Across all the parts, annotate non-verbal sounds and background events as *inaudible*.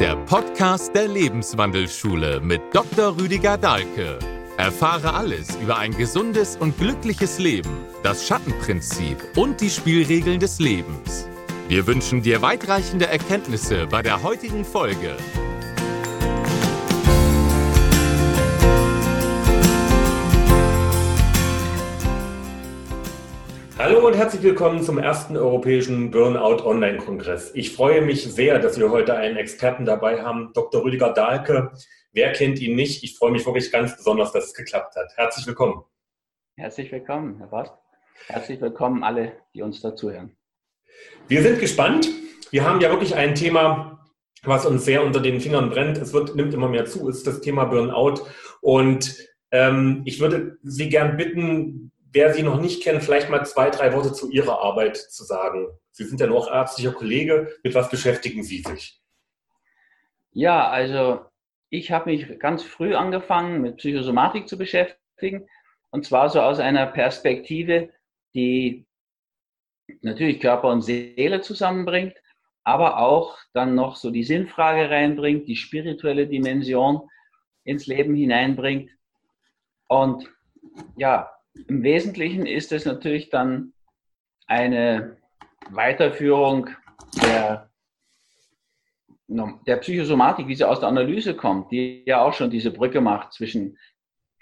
der Podcast der Lebenswandelschule mit Dr. Rüdiger Dahlke. Erfahre alles über ein gesundes und glückliches Leben, das Schattenprinzip und die Spielregeln des Lebens. Wir wünschen dir weitreichende Erkenntnisse bei der heutigen Folge. Hallo und herzlich willkommen zum ersten europäischen Burnout Online-Kongress. Ich freue mich sehr, dass wir heute einen Experten dabei haben, Dr. Rüdiger Dahlke. Wer kennt ihn nicht? Ich freue mich wirklich ganz besonders, dass es geklappt hat. Herzlich willkommen. Herzlich willkommen, Herr Bast. Herzlich willkommen alle, die uns dazuhören. Wir sind gespannt. Wir haben ja wirklich ein Thema, was uns sehr unter den Fingern brennt. Es wird, nimmt immer mehr zu, ist das Thema Burnout. Und ähm, ich würde Sie gern bitten, wer Sie noch nicht kennt, vielleicht mal zwei, drei Worte zu Ihrer Arbeit zu sagen. Sie sind ja noch ärztlicher Kollege. Mit was beschäftigen Sie sich? Ja, also ich habe mich ganz früh angefangen, mit Psychosomatik zu beschäftigen. Und zwar so aus einer Perspektive, die natürlich Körper und Seele zusammenbringt, aber auch dann noch so die Sinnfrage reinbringt, die spirituelle Dimension ins Leben hineinbringt. Und ja, im Wesentlichen ist es natürlich dann eine Weiterführung der, der Psychosomatik, wie sie aus der Analyse kommt, die ja auch schon diese Brücke macht zwischen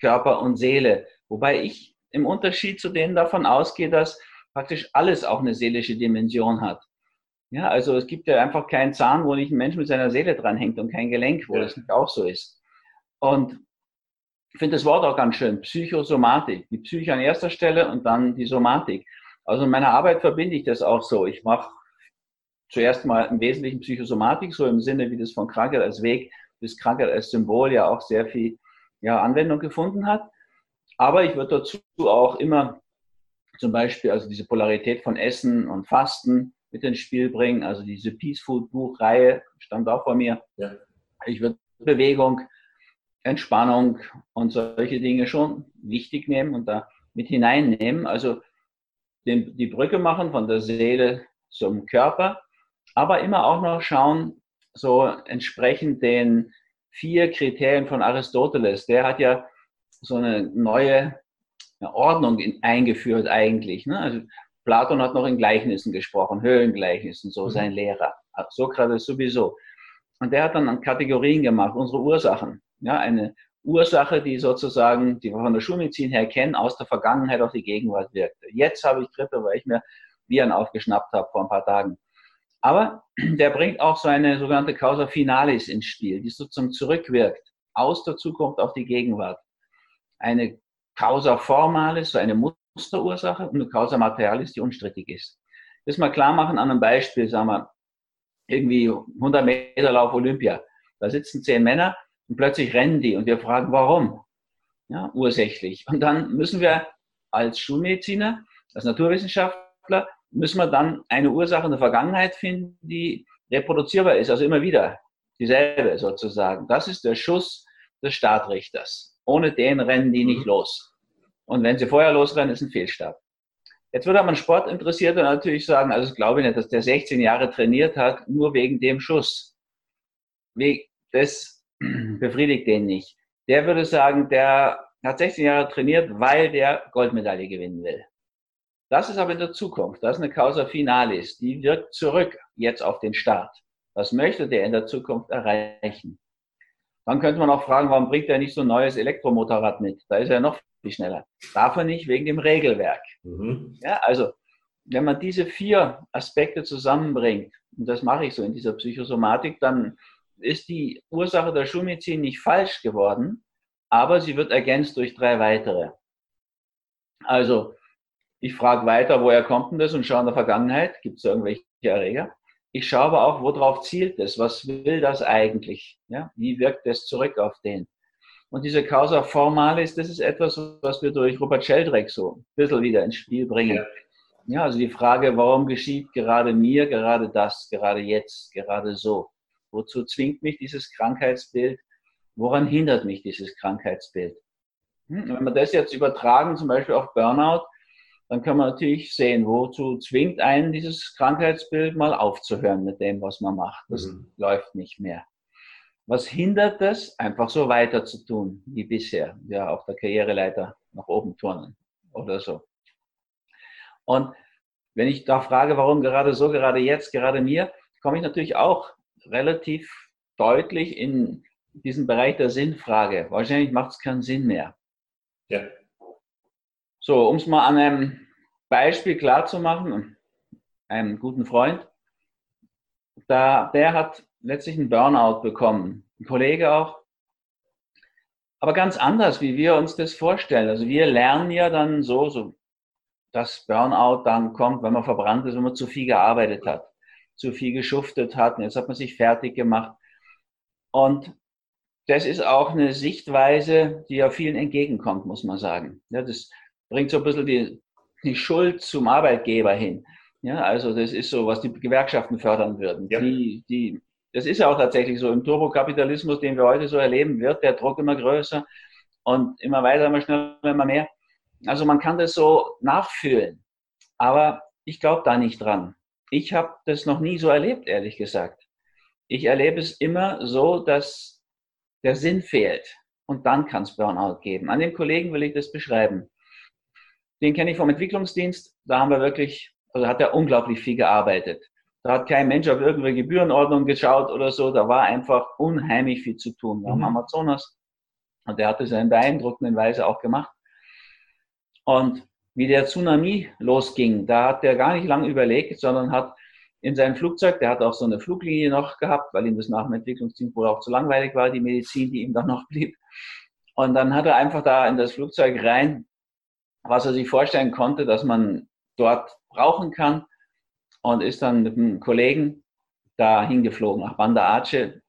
Körper und Seele. Wobei ich im Unterschied zu denen davon ausgehe, dass praktisch alles auch eine seelische Dimension hat. Ja, also es gibt ja einfach keinen Zahn, wo nicht ein Mensch mit seiner Seele dranhängt und kein Gelenk, wo ja. das nicht auch so ist. Und ich finde das Wort auch ganz schön, Psychosomatik. Die Psyche an erster Stelle und dann die Somatik. Also in meiner Arbeit verbinde ich das auch so. Ich mache zuerst mal im Wesentlichen Psychosomatik, so im Sinne, wie das von Krankheit als Weg bis Krankheit als Symbol ja auch sehr viel ja, Anwendung gefunden hat. Aber ich würde dazu auch immer zum Beispiel also diese Polarität von Essen und Fasten mit ins Spiel bringen. Also diese Peace Food Buchreihe stammt auch von mir. Ja. Ich würde Bewegung Entspannung und solche Dinge schon wichtig nehmen und da mit hineinnehmen. Also den, die Brücke machen von der Seele zum Körper, aber immer auch noch schauen, so entsprechend den vier Kriterien von Aristoteles. Der hat ja so eine neue Ordnung in, eingeführt eigentlich. Ne? Also Platon hat noch in Gleichnissen gesprochen, Höhlengleichnissen, so mhm. sein Lehrer. Sokrates sowieso. Und der hat dann Kategorien gemacht, unsere Ursachen. Ja, eine Ursache, die sozusagen, die wir von der Schulmedizin her kennen, aus der Vergangenheit auf die Gegenwart wirkt. Jetzt habe ich Grippe, weil ich mir Viren aufgeschnappt habe vor ein paar Tagen. Aber *clears throat* der bringt auch so eine sogenannte Causa Finalis ins Spiel, die sozusagen zurückwirkt, aus der Zukunft auf die Gegenwart. Eine Causa Formalis, so eine Musterursache, und eine Causa Materialis, die unstrittig ist. Das mal klar machen an einem Beispiel, sagen wir, irgendwie 100 Meter Lauf Olympia. Da sitzen zehn Männer, und plötzlich rennen die und wir fragen, warum? Ja, ursächlich. Und dann müssen wir als Schulmediziner, als Naturwissenschaftler, müssen wir dann eine Ursache in der Vergangenheit finden, die reproduzierbar ist, also immer wieder dieselbe sozusagen. Das ist der Schuss des Startrichters. Ohne den rennen die nicht mhm. los. Und wenn sie vorher losrennen, ist ein Fehlstart. Jetzt würde man Sportinteressierte natürlich sagen, also ich glaube nicht, dass der 16 Jahre trainiert hat, nur wegen dem Schuss. Das *clears throat* befriedigt den nicht. Der würde sagen, der hat 16 Jahre trainiert, weil der Goldmedaille gewinnen will. Das ist aber in der Zukunft. Das ist eine Causa Finalis. Die wirkt zurück jetzt auf den Start. Was möchte der in der Zukunft erreichen? Dann könnte man auch fragen, warum bringt er nicht so ein neues Elektromotorrad mit? Da ist er noch viel schneller. Darf er nicht wegen dem Regelwerk. Mhm. Ja, also, wenn man diese vier Aspekte zusammenbringt, und das mache ich so in dieser Psychosomatik, dann ist die Ursache der Schulmedizin nicht falsch geworden, aber sie wird ergänzt durch drei weitere. Also, ich frage weiter, woher kommt denn das und schaue in der Vergangenheit, gibt es irgendwelche Erreger? Ich schaue aber auch, worauf zielt es? Was will das eigentlich? Ja? Wie wirkt es zurück auf den? Und diese Causa Formalis, das ist etwas, was wir durch Rupert Sheldrake so ein bisschen wieder ins Spiel bringen. Ja. ja, also die Frage, warum geschieht gerade mir gerade das, gerade jetzt, gerade so? Wozu zwingt mich dieses Krankheitsbild? Woran hindert mich dieses Krankheitsbild? Hm, wenn wir das jetzt übertragen, zum Beispiel auf Burnout, dann kann man natürlich sehen, wozu zwingt einen dieses Krankheitsbild mal aufzuhören mit dem, was man macht. Das mhm. läuft nicht mehr. Was hindert es, einfach so weiter zu tun wie bisher? Ja, auf der Karriereleiter nach oben turnen oder so. Und wenn ich da frage, warum gerade so, gerade jetzt, gerade mir, komme ich natürlich auch relativ deutlich in diesen Bereich der Sinnfrage. Wahrscheinlich macht es keinen Sinn mehr. Ja. So, um es mal an einem Beispiel klar zu machen, einem guten Freund, da, der hat letztlich einen Burnout bekommen. Ein Kollege auch. Aber ganz anders, wie wir uns das vorstellen. Also wir lernen ja dann so, so dass Burnout dann kommt, wenn man verbrannt ist, wenn man zu viel gearbeitet hat, zu viel geschuftet hat. Und jetzt hat man sich fertig gemacht. Und das ist auch eine Sichtweise, die ja vielen entgegenkommt, muss man sagen. Ja, das bringt so ein bisschen die, die Schuld zum Arbeitgeber hin. Ja, also das ist so, was die Gewerkschaften fördern würden. Ja. Die, die, das ist ja auch tatsächlich so. Im Turbokapitalismus, den wir heute so erleben, wird der Druck immer größer und immer weiter, immer schneller, immer mehr. Also man kann das so nachfühlen. Aber ich glaube da nicht dran. Ich habe das noch nie so erlebt, ehrlich gesagt. Ich erlebe es immer so, dass der Sinn fehlt. Und dann kann es Burnout geben. An dem Kollegen will ich das beschreiben. Den kenne ich vom Entwicklungsdienst. Da haben wir wirklich, also hat er unglaublich viel gearbeitet. Da hat kein Mensch auf irgendwelche Gebührenordnung geschaut oder so. Da war einfach unheimlich viel zu tun. Wir mhm. haben Amazonas. Und der hat das in beeindruckenden Weise auch gemacht. Und wie der Tsunami losging, da hat der gar nicht lange überlegt, sondern hat in seinem Flugzeug, der hat auch so eine Fluglinie noch gehabt, weil ihm das nach dem Entwicklungsteam wohl auch zu langweilig war, die Medizin, die ihm dann noch blieb. Und dann hat er einfach da in das Flugzeug rein, was er sich vorstellen konnte, dass man dort brauchen kann und ist dann mit einem Kollegen da hingeflogen nach Banda Aceh,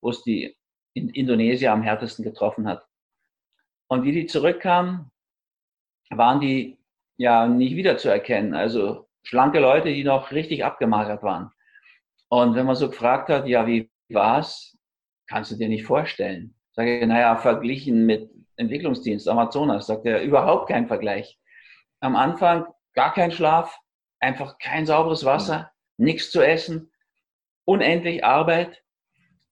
wo es die in Indonesien am härtesten getroffen hat. Und wie die zurückkamen, waren die ja nicht wiederzuerkennen. Also schlanke Leute, die noch richtig abgemagert waren. Und wenn man so gefragt hat, ja, wie war's? Kannst du dir nicht vorstellen. Sage ich, naja, verglichen mit Entwicklungsdienst Amazonas, sagt er, überhaupt kein Vergleich. Am Anfang gar kein Schlaf, einfach kein sauberes Wasser, nichts zu essen, unendlich Arbeit.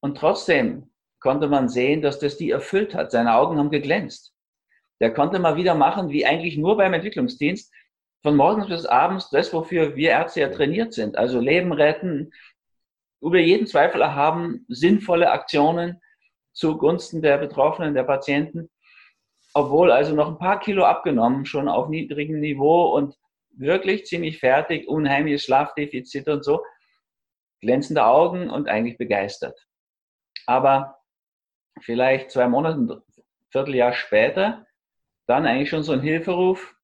Und trotzdem konnte man sehen, dass das die erfüllt hat. Seine Augen haben geglänzt. Der konnte mal wieder machen, wie eigentlich nur beim Entwicklungsdienst, von morgens bis abends das, wofür wir Ärzte ja trainiert sind. Also Leben retten, über jeden Zweifel erhaben, sinnvolle Aktionen zugunsten der Betroffenen, der Patienten. Obwohl also noch ein paar Kilo abgenommen, schon auf niedrigem Niveau und wirklich ziemlich fertig, unheimliches Schlafdefizit und so. Glänzende Augen und eigentlich begeistert. Aber vielleicht zwei Monate, ein Vierteljahr später dann eigentlich schon so ein Hilferuf,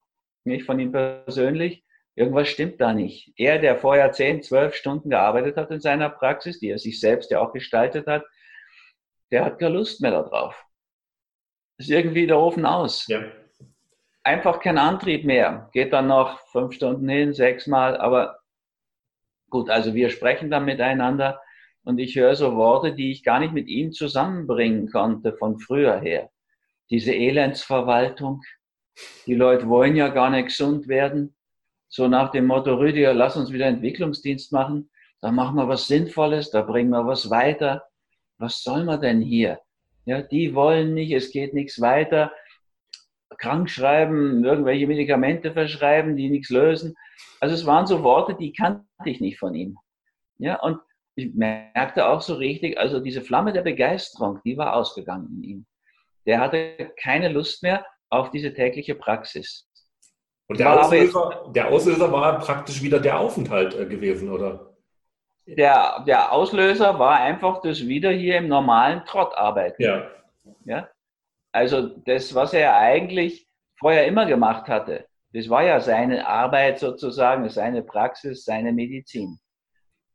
nicht von ihm persönlich, irgendwas stimmt da nicht. Er, der vorher zehn, zwölf Stunden gearbeitet hat in seiner Praxis, die er sich selbst ja auch gestaltet hat, der hat keine Lust mehr darauf. Ist irgendwie der Ofen aus. Ja. Einfach kein Antrieb mehr. Geht dann noch fünf Stunden hin, sechsmal, aber gut, also wir sprechen dann miteinander und ich höre so Worte, die ich gar nicht mit ihm zusammenbringen konnte von früher her diese Elendsverwaltung. Die Leute wollen ja gar nicht gesund werden. So nach dem Motto, Rüdiger, lass uns wieder Entwicklungsdienst machen. Da machen wir was Sinnvolles, da bringen wir was weiter. Was soll man denn hier? Ja, die wollen nicht, es geht nichts weiter. Krank schreiben, irgendwelche Medikamente verschreiben, die nichts lösen. Also es waren so Worte, die kannte ich nicht von ihm. Ja, und ich merkte auch so richtig, also diese Flamme der Begeisterung, die war ausgegangen in ihm der hatte keine Lust mehr auf diese tägliche Praxis. Und der Auslöser, der Auslöser war praktisch wieder der Aufenthalt äh, gewesen, oder? Der, der Auslöser war einfach das wieder hier im normalen Trott arbeiten. Ja. ja. Also das, was er eigentlich vorher immer gemacht hatte, das war ja seine Arbeit sozusagen, seine Praxis, seine Medizin.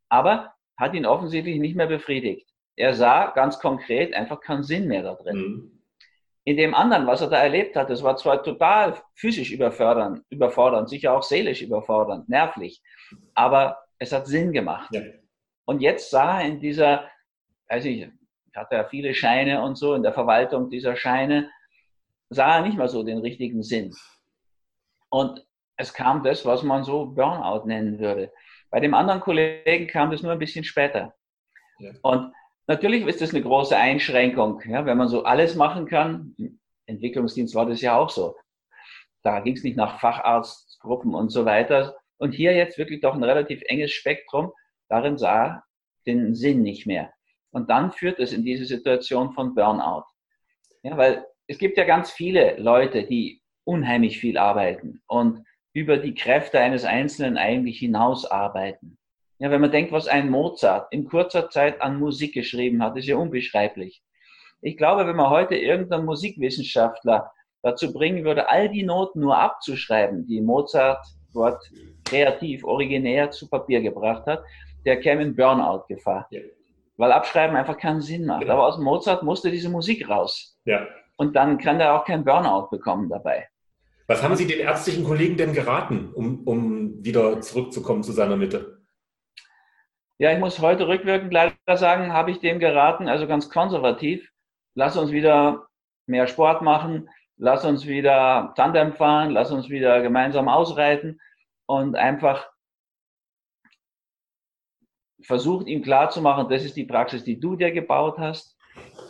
Aber hat ihn offensichtlich nicht mehr befriedigt. Er sah ganz konkret einfach keinen Sinn mehr da drin. Mhm in dem anderen, was er da erlebt hat, das war zwar total physisch überfordernd, überfordernd, sicher auch seelisch überfordernd, nervlich, aber es hat Sinn gemacht. Ja. Und jetzt sah er in dieser, weiß ich, hatte er viele Scheine und so, in der Verwaltung dieser Scheine, sah er nicht mehr so den richtigen Sinn. Und es kam das, was man so Burnout nennen würde. Bei dem anderen Kollegen kam das nur ein bisschen später. Ja. Und natürlich ist das eine große Einschränkung, ja, wenn man so alles machen kann. Im Entwicklungsdienst war das ja auch so. Da ging es nicht nach Facharztgruppen und so weiter. Und hier jetzt wirklich doch ein relativ enges Spektrum. Darin sah den Sinn nicht mehr. Und dann führt es in diese Situation von Burnout. Ja, weil es gibt ja ganz viele Leute, die unheimlich viel arbeiten und über die Kräfte eines Einzelnen eigentlich hinaus arbeiten. Ja, wenn man denkt, was ein Mozart in kurzer Zeit an Musik geschrieben hat, ist ja unbeschreiblich. Ich glaube, wenn man heute irgendeinen Musikwissenschaftler dazu bringen würde, all die Noten nur abzuschreiben, die Mozart dort kreativ, originär zu Papier gebracht hat, der käme in Burnout-Gefahr. Ja. Weil Abschreiben einfach keinen Sinn macht. Genau. Aber aus Mozart musste diese Musik raus. Ja. Und dann kann er auch kein Burnout bekommen dabei. Was haben Sie den ärztlichen Kollegen denn geraten, um, um wieder zurückzukommen zu seiner Mitte? Ja, ich muss heute rückwirkend leider sagen, habe ich dem geraten, also ganz konservativ, lass uns wieder mehr Sport machen, lass uns wieder Tandem fahren, lass uns wieder gemeinsam ausreiten und einfach versucht ihm klarzumachen, das ist die Praxis, die du dir gebaut hast.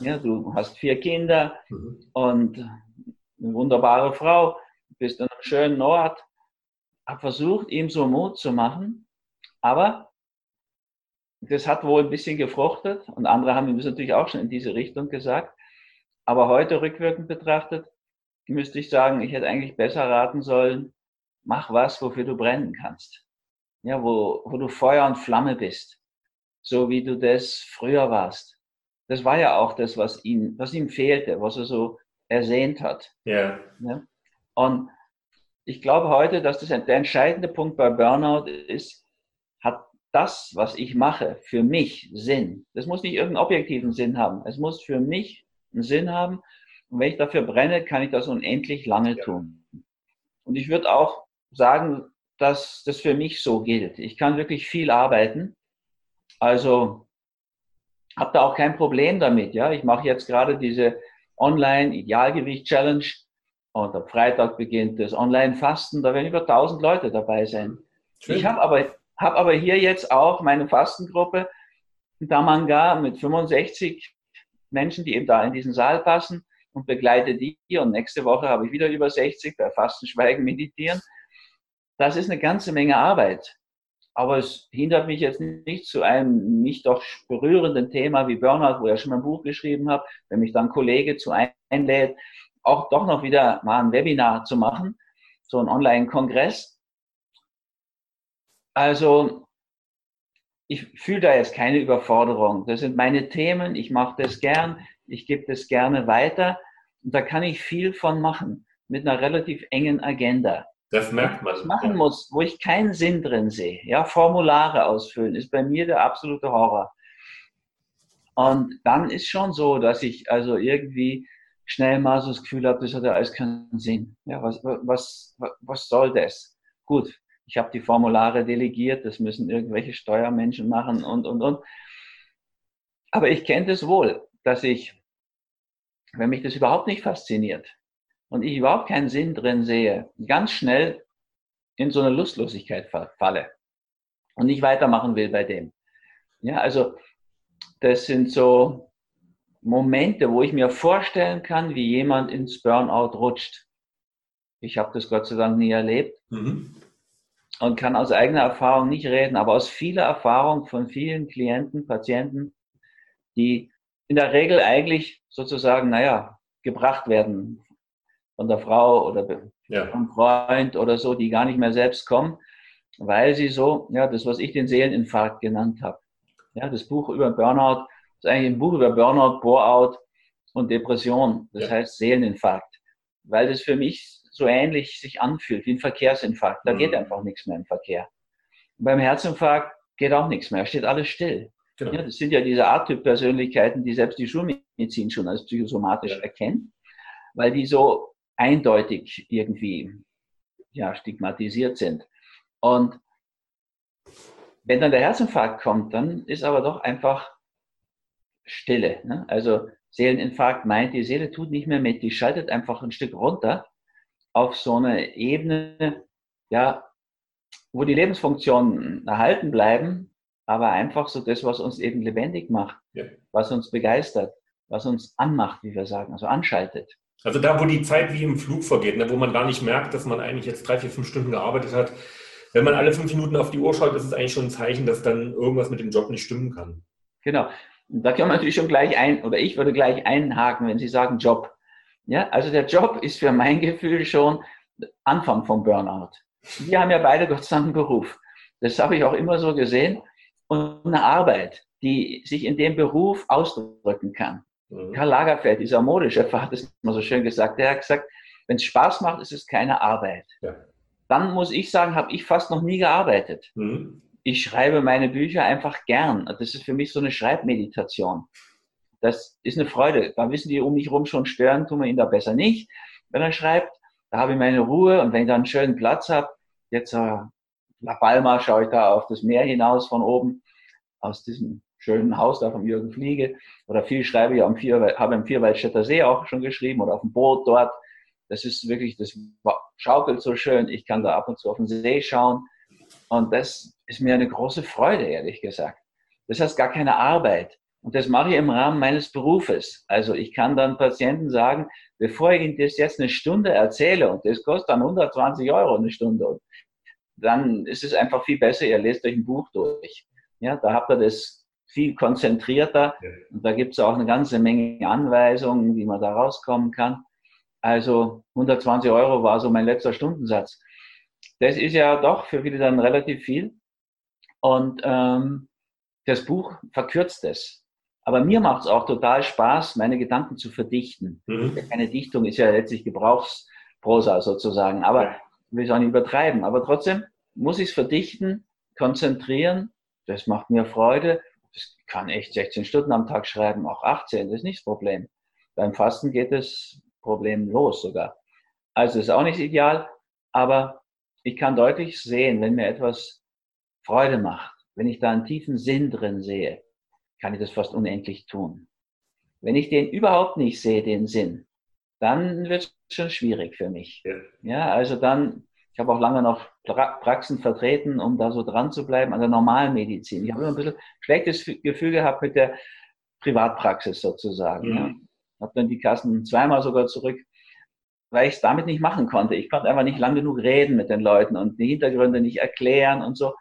Ja, du hast vier Kinder mhm. und eine wunderbare Frau, bist an einem schönen Ort. Hab versucht, ihm so Mut zu machen, aber das hat wohl ein bisschen gefruchtet und andere haben ihm das natürlich auch schon in diese Richtung gesagt. Aber heute rückwirkend betrachtet, müsste ich sagen, ich hätte eigentlich besser raten sollen, mach was, wofür du brennen kannst. Ja, wo, wo du Feuer und Flamme bist. So wie du das früher warst. Das war ja auch das, was ihm, was ihm fehlte, was er so ersehnt hat. Yeah. Ja. Und ich glaube heute, dass das der entscheidende Punkt bei Burnout ist, das, was ich mache, für mich Sinn. Das muss nicht irgendeinen objektiven Sinn haben. Es muss für mich einen Sinn haben. Und wenn ich dafür brenne, kann ich das unendlich lange tun. Und ich würde auch sagen, dass das für mich so gilt. Ich kann wirklich viel arbeiten. Also habe da auch kein Problem damit. Ja, ich mache jetzt gerade diese Online-Idealgewicht-Challenge und am Freitag beginnt das Online-Fasten. Da werden über 1000 Leute dabei sein. Schön. Ich habe aber, hab aber hier jetzt auch meine Fastengruppe Damanga mit 65 Menschen, die eben da in diesen Saal passen und begleite die. Und nächste Woche habe ich wieder über 60 bei Fasten, Schweigen, *laughs* Meditieren. Das ist eine ganze Menge Arbeit. Aber es hindert mich jetzt nicht zu einem nicht doch berührenden Thema wie Burnout, wo ja schon mal ein Buch geschrieben habe, wenn mich dann ein Kollege zu einlädt, auch doch noch wieder mal ein Webinar zu machen, so ein Online-Kongress. Also ich fühle da jetzt keine Überforderung. Das sind meine Themen, ich mache das gern, ich gebe das gerne weiter und da kann ich viel von machen mit einer relativ engen Agenda. Das merkt man. Was ich machen muss, wo ich keinen Sinn drin sehe. Ja, Formulare ausfüllen ist bei mir der absolute Horror. Und dann ist schon so, dass ich also irgendwie schnell mal so das Gefühl habe, das hat ja alles keinen Sinn. Ja, was, was, was soll das? Gut, ich habe die Formulare delegiert, das müssen irgendwelche Steuermenschen machen und, und, und. Aber ich kenne das wohl, dass ich wenn mich das überhaupt nicht fasziniert und ich überhaupt keinen Sinn drin sehe, ganz schnell in so eine Lustlosigkeit falle und nicht weitermachen will bei dem. Ja, also das sind so Momente, wo ich mir vorstellen kann, wie jemand ins Burnout rutscht. Ich habe das Gott sei Dank nie erlebt mhm. Und kann aus eigener Erfahrung nicht reden, aber aus vieler Erfahrung von vielen Klienten, Patienten, die in der Regel eigentlich sozusagen, naja, gebracht werden von der Frau oder ja. vom Freund oder so, die gar nicht mehr selbst kommen, weil sie so, ja, das, was ich den Seeleninfarkt genannt habe. Ja, das Buch über Burnout ist eigentlich ein Buch über Burnout, Bore-out und Depression. Das ja. heißt Seeleninfarkt. Weil das für mich so ähnlich sich anfühlt wie ein Verkehrsinfarkt. Da mhm. geht einfach nichts mehr im Verkehr. Und beim Herzinfarkt geht auch nichts mehr, steht alles still. Genau. Ja, das sind ja diese A-Typ-Persönlichkeiten, die selbst die Schulmedizin schon als psychosomatisch ja. erkennt, weil die so eindeutig irgendwie ja, stigmatisiert sind. Und wenn dann der Herzinfarkt kommt, dann ist aber doch einfach Stille. Ne? Also Seeleninfarkt meint, die Seele tut nicht mehr mit, die schaltet einfach ein Stück runter auf so eine Ebene, ja, wo die Lebensfunktionen erhalten bleiben, aber einfach so das, was uns eben lebendig macht, ja. was uns begeistert, was uns anmacht, wie wir sagen, also anschaltet. Also da, wo die Zeit wie im Flug vergeht, ne, wo man gar nicht merkt, dass man eigentlich jetzt drei, vier, fünf Stunden gearbeitet hat. Wenn man alle fünf Minuten auf die Uhr schaut, ist es eigentlich schon ein Zeichen, dass dann irgendwas mit dem Job nicht stimmen kann. Genau. Da kann man natürlich schon gleich ein, oder ich würde gleich einhaken, wenn Sie sagen Job. Ja, also der Job ist für mein Gefühl schon Anfang vom Burnout. Wir haben ja beide Gott sei Dank einen Beruf. Das habe ich auch immer so gesehen. Und eine Arbeit, die sich in dem Beruf ausdrücken kann. Mhm. Karl Lagerfeld, dieser Modechef, hat es immer so schön gesagt. Der hat gesagt, wenn es Spaß macht, ist es keine Arbeit. Ja. Dann muss ich sagen, habe ich fast noch nie gearbeitet. Mhm ich schreibe meine Bücher einfach gern. Das ist für mich so eine Schreibmeditation. Das ist eine Freude. Da wissen die um mich herum schon stören, tun wir ihn da besser nicht. Wenn er schreibt, da habe ich meine Ruhe und wenn ich da einen schönen Platz habe, jetzt äh, La Palma schaue ich da auf das Meer hinaus von oben, aus diesem schönen Haus da vom Jürgen Fliege. Oder viel schreibe ich am Vier, habe am Vierwaldstätter See auch schon geschrieben oder auf dem Boot dort. Das ist wirklich, das schaukelt so schön. Ich kann da ab und zu auf den See schauen. Und das ist mir eine große Freude, ehrlich gesagt. Das heißt gar keine Arbeit. Und das mache ich im Rahmen meines Berufes. Also ich kann dann Patienten sagen, bevor ich Ihnen das jetzt eine Stunde erzähle und das kostet dann 120 Euro eine Stunde, dann ist es einfach viel besser, ihr lest euch ein Buch durch. Ja, da habt ihr das viel konzentrierter und da gibt es auch eine ganze Menge Anweisungen, wie man da rauskommen kann. Also 120 Euro war so mein letzter Stundensatz. Das ist ja doch für viele dann relativ viel. Und ähm, das Buch verkürzt es. Aber mir macht es auch total Spaß, meine Gedanken zu verdichten. Mhm. Keine Dichtung ist ja letztlich Gebrauchsprosa sozusagen. Aber ja. ich will es auch nicht übertreiben. Aber trotzdem muss ich es verdichten, konzentrieren. Das macht mir Freude. Das kann echt 16 Stunden am Tag schreiben, auch 18, das ist nicht das Problem. Beim Fasten geht es problemlos sogar. Also ist auch nicht ideal, aber ich kann deutlich sehen, wenn mir etwas Freude macht, wenn ich da einen tiefen Sinn drin sehe, kann ich das fast unendlich tun. Wenn ich den überhaupt nicht sehe, den Sinn, dann wird es schon schwierig für mich. Ja. ja, also dann, ich habe auch lange noch pra Praxen vertreten, um da so dran zu bleiben an der normalen Medizin. Ich habe immer ein bisschen schlechtes Gefühl gehabt mit der Privatpraxis sozusagen. Mhm. Ja. Habe dann die Kassen zweimal sogar zurück, weil ich es damit nicht machen konnte. Ich konnte einfach nicht lang genug reden mit den Leuten und die Hintergründe nicht erklären und so.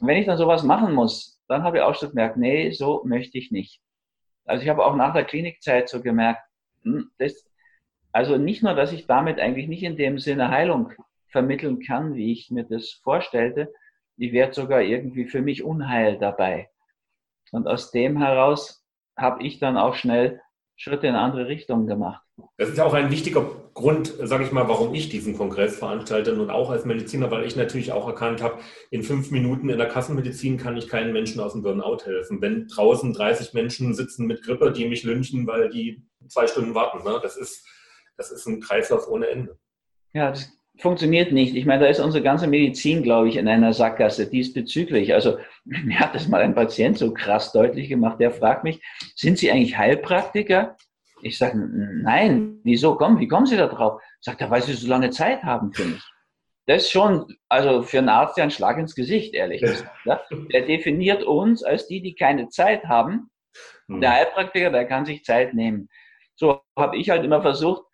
Und wenn ich dann sowas machen muss, dann habe ich auch schon gemerkt, nee, so möchte ich nicht. Also ich habe auch nach der Klinikzeit so gemerkt, hm, das, also nicht nur, dass ich damit eigentlich nicht in dem Sinne Heilung vermitteln kann, wie ich mir das vorstellte, ich werde sogar irgendwie für mich Unheil dabei. Und aus dem heraus habe ich dann auch schnell Schritte in andere Richtungen gemacht. Das ist ja auch ein wichtiger Grund, sage ich mal, warum ich diesen Kongress veranstalte und auch als Mediziner, weil ich natürlich auch erkannt habe, in fünf Minuten in der Kassenmedizin kann ich keinen Menschen aus dem Burnout helfen. Wenn draußen 30 Menschen sitzen mit Grippe, die mich lynchen, weil die zwei Stunden warten, ne? das, ist, das ist ein Kreislauf ohne Ende. Ja, das funktioniert nicht. Ich meine, da ist unsere ganze Medizin, glaube ich, in einer Sackgasse diesbezüglich. Also *laughs* mir hat das mal ein Patient so krass deutlich gemacht. Der fragt mich, sind Sie eigentlich Heilpraktiker? Ich sage, nein, wieso? Komm, wie kommen Sie da drauf? Sagt er, weil Sie so lange Zeit haben für mich. Das ist schon, also für einen Arzt ja ein Schlag ins Gesicht, ehrlich gesagt. Ja? Der definiert uns als die, die keine Zeit haben. Hm. Der Heilpraktiker, der kann sich Zeit nehmen. So habe ich halt immer versucht,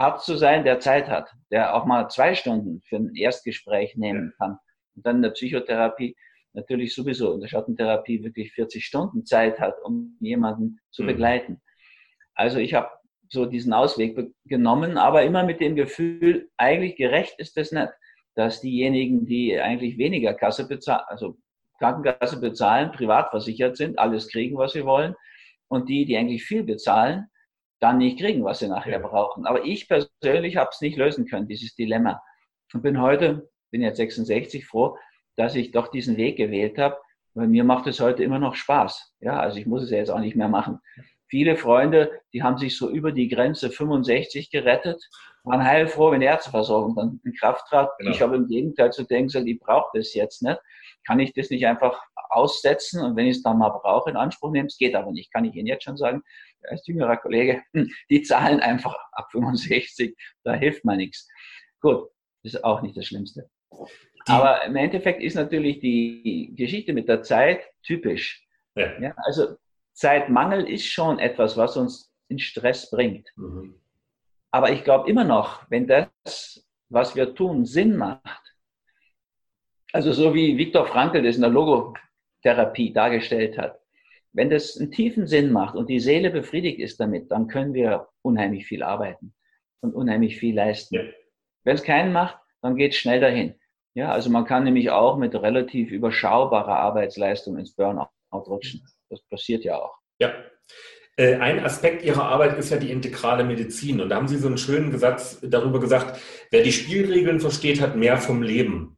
Arzt zu sein, der Zeit hat, der auch mal zwei Stunden für ein Erstgespräch nehmen kann. Und dann in der Psychotherapie natürlich sowieso in der Schattentherapie wirklich 40 Stunden Zeit hat, um jemanden zu mhm. begleiten. Also ich habe so diesen Ausweg genommen, aber immer mit dem Gefühl, eigentlich gerecht ist es nicht, dass diejenigen, die eigentlich weniger Kasse bezahlen, also Krankenkasse bezahlen, privat versichert sind, alles kriegen, was sie wollen, und die, die eigentlich viel bezahlen, dann nicht kriegen, was sie nachher brauchen. Aber ich persönlich habe es nicht lösen können, dieses Dilemma. Und bin heute, bin jetzt 66, froh, dass ich doch diesen Weg gewählt habe, weil mir macht es heute immer noch Spaß. Ja, also ich muss es ja jetzt auch nicht mehr machen. Viele Freunde, die haben sich so über die Grenze 65 gerettet, waren heilfroh, wenn die Ärzteversorgung dann in Kraft trat. Genau. Ich habe im Gegenteil zu denken, ich brauche das jetzt nicht. Kann ich das nicht einfach aussetzen und wenn ich es dann mal brauche, in Anspruch nehmen? Es geht aber nicht. Kann ich Ihnen jetzt schon sagen, als jüngerer Kollege, die zahlen einfach ab 65, da hilft man nichts. Gut, das ist auch nicht das Schlimmste. Aber im Endeffekt ist natürlich die Geschichte mit der Zeit typisch. Ja. ja also Zeitmangel ist schon etwas, was uns in Stress bringt. Mhm. Aber ich glaube immer noch, wenn das, was wir tun, Sinn macht, also so wie Viktor Frankl das in der Logotherapie dargestellt hat, wenn das einen tiefen Sinn macht und die Seele befriedigt ist damit, dann können wir unheimlich viel arbeiten und unheimlich viel leisten. Ja. Wenn es keinen macht, dann geht es schnell dahin. Ja, also man kann nämlich auch mit relativ überschaubarer Arbeitsleistung ins Burnout rutschen. Das passiert ja auch. Ja. Äh, ein Aspekt Ihrer Arbeit ist ja die integrale Medizin. Und da haben Sie so einen schönen Satz darüber gesagt, wer die Spielregeln versteht, hat mehr vom Leben.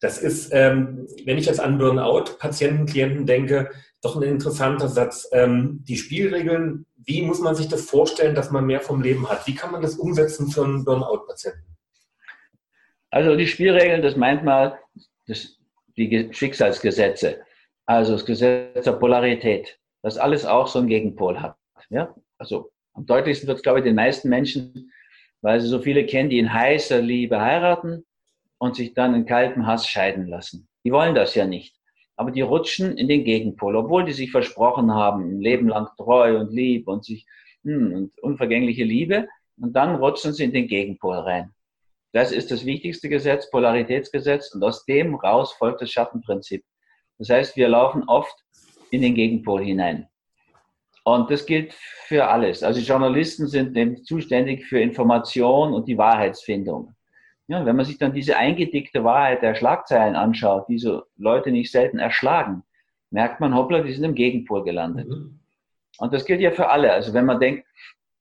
Das ist, ähm, wenn ich jetzt an Burnout-Patienten, Klienten denke, doch ein interessanter Satz. Ähm, die Spielregeln, wie muss man sich das vorstellen, dass man mehr vom Leben hat? Wie kann man das umsetzen für einen Burnout-Patienten? Also die Spielregeln, das meint mal das, die Schicksalsgesetze, also das Gesetz der Polarität, dass alles auch so einen Gegenpol hat. Ja? Also am deutlichsten wird es, glaube ich, den meisten Menschen, weil sie so viele kennen, die in heißer Liebe heiraten und sich dann in kaltem Hass scheiden lassen. Die wollen das ja nicht. Aber die rutschen in den Gegenpol, obwohl die sich versprochen haben, ein Leben lang treu und lieb und sich hm, und unvergängliche Liebe. Und dann rutschen sie in den Gegenpol rein. Das ist das wichtigste Gesetz, Polaritätsgesetz, und aus dem raus folgt das Schattenprinzip. Das heißt, wir laufen oft in den Gegenpol hinein. Und das gilt für alles. Also Journalisten sind zuständig für Information und die Wahrheitsfindung. Ja, wenn man sich dann diese eingedickte Wahrheit der Schlagzeilen anschaut, die so Leute nicht selten erschlagen, merkt man, hoppla, die sind im Gegenpol gelandet. Mhm. Und das gilt ja für alle. Also wenn man denkt,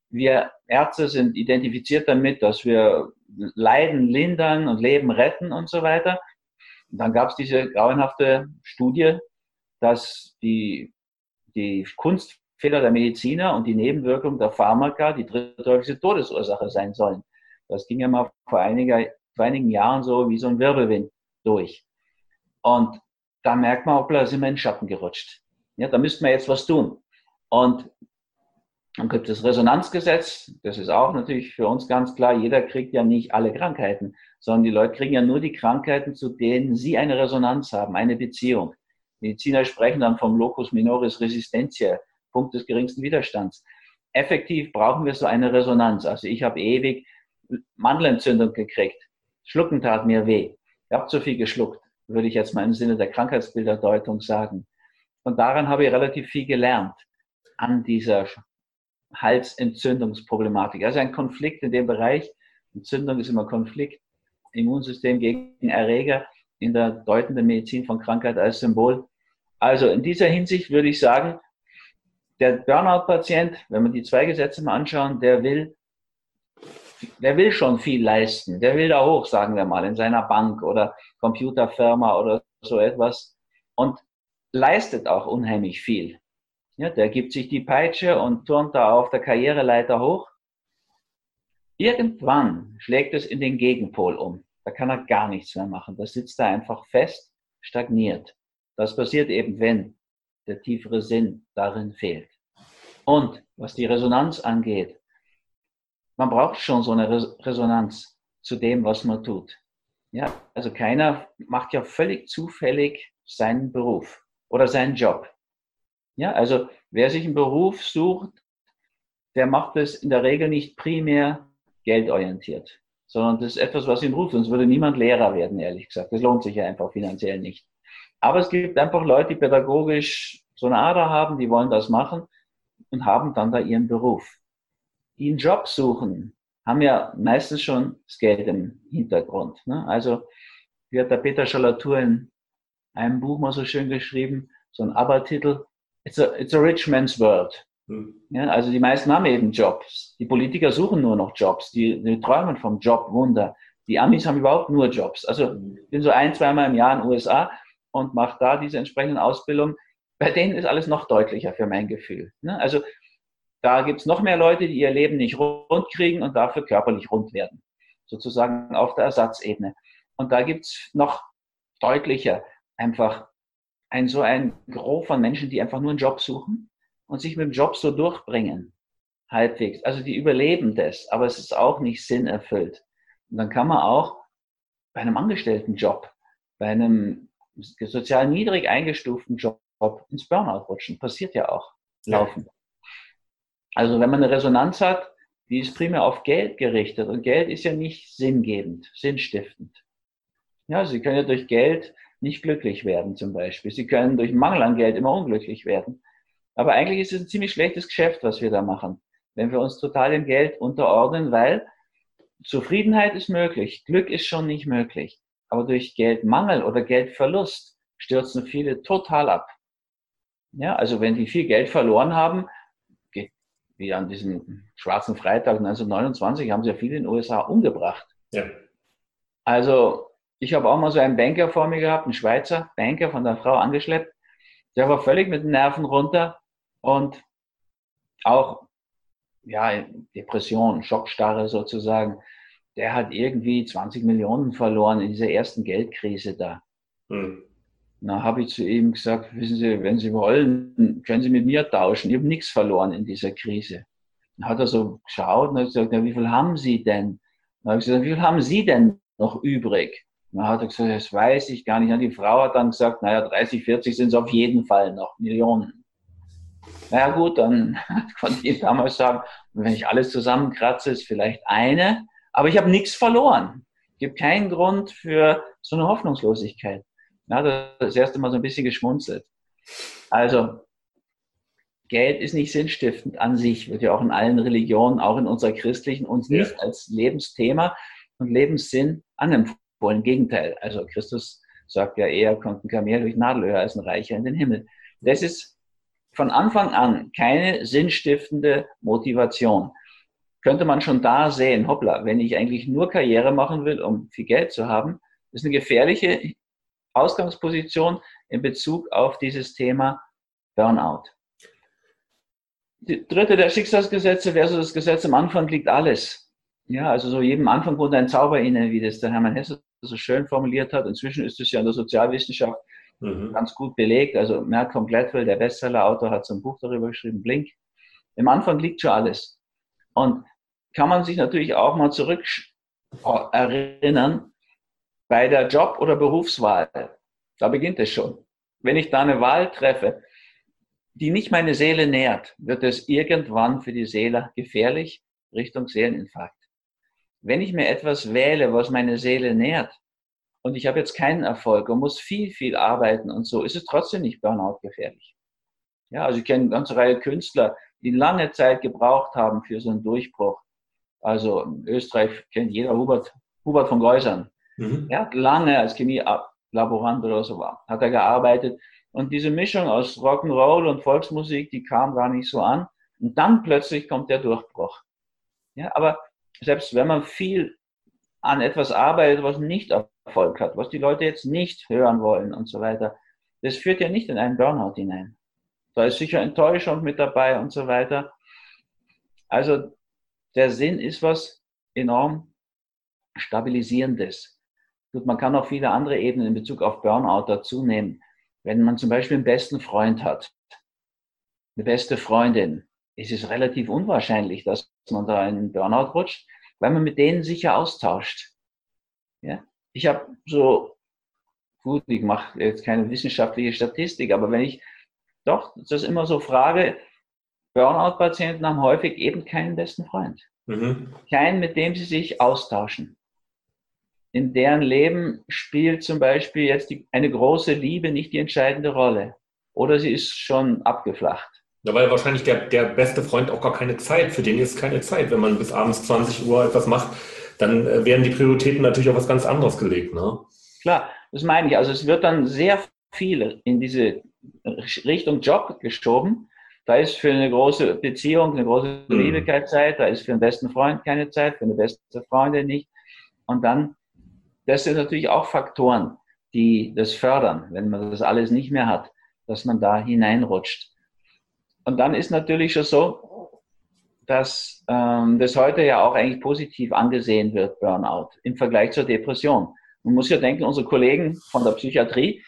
wir Ärzte sind identifiziert damit, dass wir Leiden lindern und Leben retten und so weiter. Und dann gab es diese grauenhafte Studie, dass die, die Kunstfehler der Mediziner und die Nebenwirkungen der Pharmaka die dritthäufigste Todesursache sein sollen. Das ging ja mal vor, einiger, vor einigen Jahren so wie so ein Wirbelwind durch. Und da merkt man, hoppla, sind wir in den Schatten gerutscht. Ja, da müssten wir jetzt was tun. Und dann gibt es das Resonanzgesetz, das ist auch natürlich für uns ganz klar, jeder kriegt ja nicht alle Krankheiten, sondern die Leute kriegen ja nur die Krankheiten, zu denen sie eine Resonanz haben, eine Beziehung. Mediziner sprechen dann vom Locus minoris resistentia, Punkt des geringsten Widerstands. Effektiv brauchen wir so eine Resonanz. Also ich habe ewig Mandelentzündung gekriegt. Schlucken tat mir weh. Ich habe zu viel geschluckt, würde ich jetzt mal im Sinne der Krankheitsbilderdeutung sagen. Und daran habe ich relativ viel gelernt an dieser Halsentzündungsproblematik. Also ein Konflikt in dem Bereich. Entzündung ist immer Konflikt. Immunsystem gegen Erreger in der deutenden Medizin von Krankheit als Symbol. Also in dieser Hinsicht würde ich sagen, der Burnout-Patient, wenn wir die zwei Gesetze mal anschauen, der will, der will schon viel leisten. Der will da hoch, sagen wir mal, in seiner Bank oder Computerfirma oder so etwas und leistet auch unheimlich viel. Ja, der gibt sich die Peitsche und turnt da auf der Karriereleiter hoch. Irgendwann schlägt es in den Gegenpol um. Da kann er gar nichts mehr machen. Da sitzt er einfach fest, stagniert. Das passiert eben, wenn der tiefere Sinn darin fehlt. Und was die Resonanz angeht, man braucht schon so eine Resonanz zu dem, was man tut. Ja, also keiner macht ja völlig zufällig seinen Beruf oder seinen Job. Ja, also wer sich einen Beruf sucht, der macht es in der Regel nicht primär geldorientiert, sondern das ist etwas, was ihn ruft. Sonst würde niemand Lehrer werden, ehrlich gesagt. Das lohnt sich ja einfach finanziell nicht. Aber es gibt einfach Leute, die pädagogisch so eine Ader haben, die wollen das machen und haben dann da ihren Beruf. Die einen Job suchen, haben ja meistens schon das Geld im Hintergrund. Ne? Also, wie hat der Peter Schalatour in einem Buch mal so schön geschrieben, so ein Aber-Titel, it's a, it's a rich man's world. Hm. Ja, also die meisten haben eben Jobs. Die Politiker suchen nur noch Jobs. Die, die träumen vom Jobwunder. Die Amis haben überhaupt nur Jobs. Also hm. ich bin so ein, zweimal im Jahr in den USA und mache da diese entsprechenden Ausbildungen. Bei denen ist alles noch deutlicher für mein Gefühl. Ne? Also da gibt's noch mehr Leute, die ihr Leben nicht rund kriegen und dafür körperlich rund werden. Sozusagen auf der Ersatzebene. Und da gibt's noch deutlicher einfach ein so ein Gros von Menschen, die einfach nur einen Job suchen und sich mit dem Job so durchbringen. Halbwegs. Also die überleben das, aber es ist auch nicht sinnerfüllt. Und dann kann man auch bei einem Angestelltenjob bei einem sozial niedrig eingestuften Job ins Burnout rutschen. Passiert ja auch laufend. Also wenn man eine Resonanz hat, die ist primär auf Geld gerichtet und Geld ist ja nicht sinngebend, sinnstiftend. Ja, Sie können ja durch Geld nicht glücklich werden zum Beispiel. Sie können durch Mangel an Geld immer unglücklich werden. Aber eigentlich ist es ein ziemlich schlechtes Geschäft, was wir da machen, wenn wir uns total dem Geld unterordnen, weil Zufriedenheit ist möglich, Glück ist schon nicht möglich. Aber durch Geldmangel oder Geldverlust stürzen viele total ab. Ja, also wenn die viel Geld verloren haben, wie an diesem schwarzen Freitag 1929 haben sie ja viele in den USA umgebracht. Ja. Also ich habe auch mal so einen Banker vor mir gehabt, einen Schweizer Banker von der Frau angeschleppt. Der war völlig mit den Nerven runter und auch ja, Depression, Schockstarre sozusagen. Der hat irgendwie 20 Millionen verloren in dieser ersten Geldkrise da. Hm. Na, habe ich zu ihm gesagt, wissen Sie, wenn Sie wollen, können Sie mit mir tauschen. Ich habe nichts verloren in dieser Krise. Dann hat er so geschaut und hat gesagt, ja, wie viel haben Sie denn? Dann habe ich gesagt, wie viel haben Sie denn noch übrig? Dann hat er gesagt, das weiß ich gar nicht. Und die Frau hat dann gesagt, naja, 30, 40 sind es auf jeden Fall noch, Millionen. Naja gut, dann *laughs* konnte ich damals sagen, wenn ich alles zusammenkratze, ist vielleicht eine, aber ich habe nichts verloren. Es gibt keinen Grund für so eine Hoffnungslosigkeit. Ja, das erste Mal so ein bisschen geschmunzelt. Also, Geld ist nicht sinnstiftend an sich, wird ja auch in allen Religionen, auch in unserer christlichen, uns ja. nicht als Lebensthema und Lebenssinn anempfohlen. Im Gegenteil. Also, Christus sagt ja eher, kommt ein Kamel durch Nadelöhr als ein Reicher in den Himmel. Das ist von Anfang an keine sinnstiftende Motivation. Könnte man schon da sehen, hoppla, wenn ich eigentlich nur Karriere machen will, um viel Geld zu haben, ist eine gefährliche Ausgangsposition in Bezug auf dieses Thema Burnout. Die dritte der Schicksalsgesetze versus das Gesetz am Anfang liegt alles. Ja, also so jedem Anfang wohnt ein Zauber inne, wie das der Hermann Hesse so schön formuliert hat. Inzwischen ist es ja in der Sozialwissenschaft mhm. ganz gut belegt. Also Malcolm Gladwell, der Bestseller-Autor, hat so ein Buch darüber geschrieben, Blink. Im Anfang liegt schon alles. Und kann man sich natürlich auch mal zurück erinnern, bei der Job- oder Berufswahl, da beginnt es schon. Wenn ich da eine Wahl treffe, die nicht meine Seele nährt, wird es irgendwann für die Seele gefährlich Richtung Seeleninfarkt. Wenn ich mir etwas wähle, was meine Seele nährt, und ich habe jetzt keinen Erfolg und muss viel, viel arbeiten und so, ist es trotzdem nicht Burnout gefährlich. Ja, also ich kenne eine ganze Reihe Künstler, die lange Zeit gebraucht haben für so einen Durchbruch. Also in Österreich kennt jeder Hubert, Hubert von Geusern. Mhm. Er hat lange als Chemielaborant oder so war, hat er gearbeitet. Und diese Mischung aus Rock'n'Roll und Volksmusik, die kam gar nicht so an. Und dann plötzlich kommt der Durchbruch. Ja, aber selbst wenn man viel an etwas arbeitet, was nicht Erfolg hat, was die Leute jetzt nicht hören wollen und so weiter, das führt ja nicht in einen Burnout hinein. Da ist sicher Enttäuschung mit dabei und so weiter. Also der Sinn ist was enorm Stabilisierendes. Gut, man kann auch viele andere Ebenen in Bezug auf Burnout dazu nehmen. Wenn man zum Beispiel einen besten Freund hat, eine beste Freundin, ist es relativ unwahrscheinlich, dass man da in Burnout rutscht, weil man mit denen sicher austauscht. Ja? Ich habe so, gut, ich mache jetzt keine wissenschaftliche Statistik, aber wenn ich doch das immer so frage, Burnout-Patienten haben häufig eben keinen besten Freund. Mhm. Keinen, mit dem sie sich austauschen in deren Leben spielt zum Beispiel jetzt die, eine große Liebe nicht die entscheidende Rolle. Oder sie ist schon abgeflacht. Ja, weil wahrscheinlich der, der beste Freund auch gar keine Zeit, für den ist keine Zeit. Wenn man bis abends 20 Uhr etwas macht, dann äh, werden die Prioritäten natürlich auf was ganz anderes gelegt. Ne? Klar, das meine ich. Also es wird dann sehr viel in diese Richtung Job geschoben. Da ist für eine große Beziehung, eine große hm. Liebe keine Zeit, da ist für einen besten Freund keine Zeit, für eine beste Freundin nicht. Und dann das sind natürlich auch Faktoren, die das fördern, wenn man das alles nicht mehr hat, dass man da hineinrutscht. Und dann ist natürlich schon so, dass ähm, das heute ja auch eigentlich positiv angesehen wird, Burnout, im Vergleich zur Depression. Man muss ja denken, unsere Kollegen von der Psychiatrie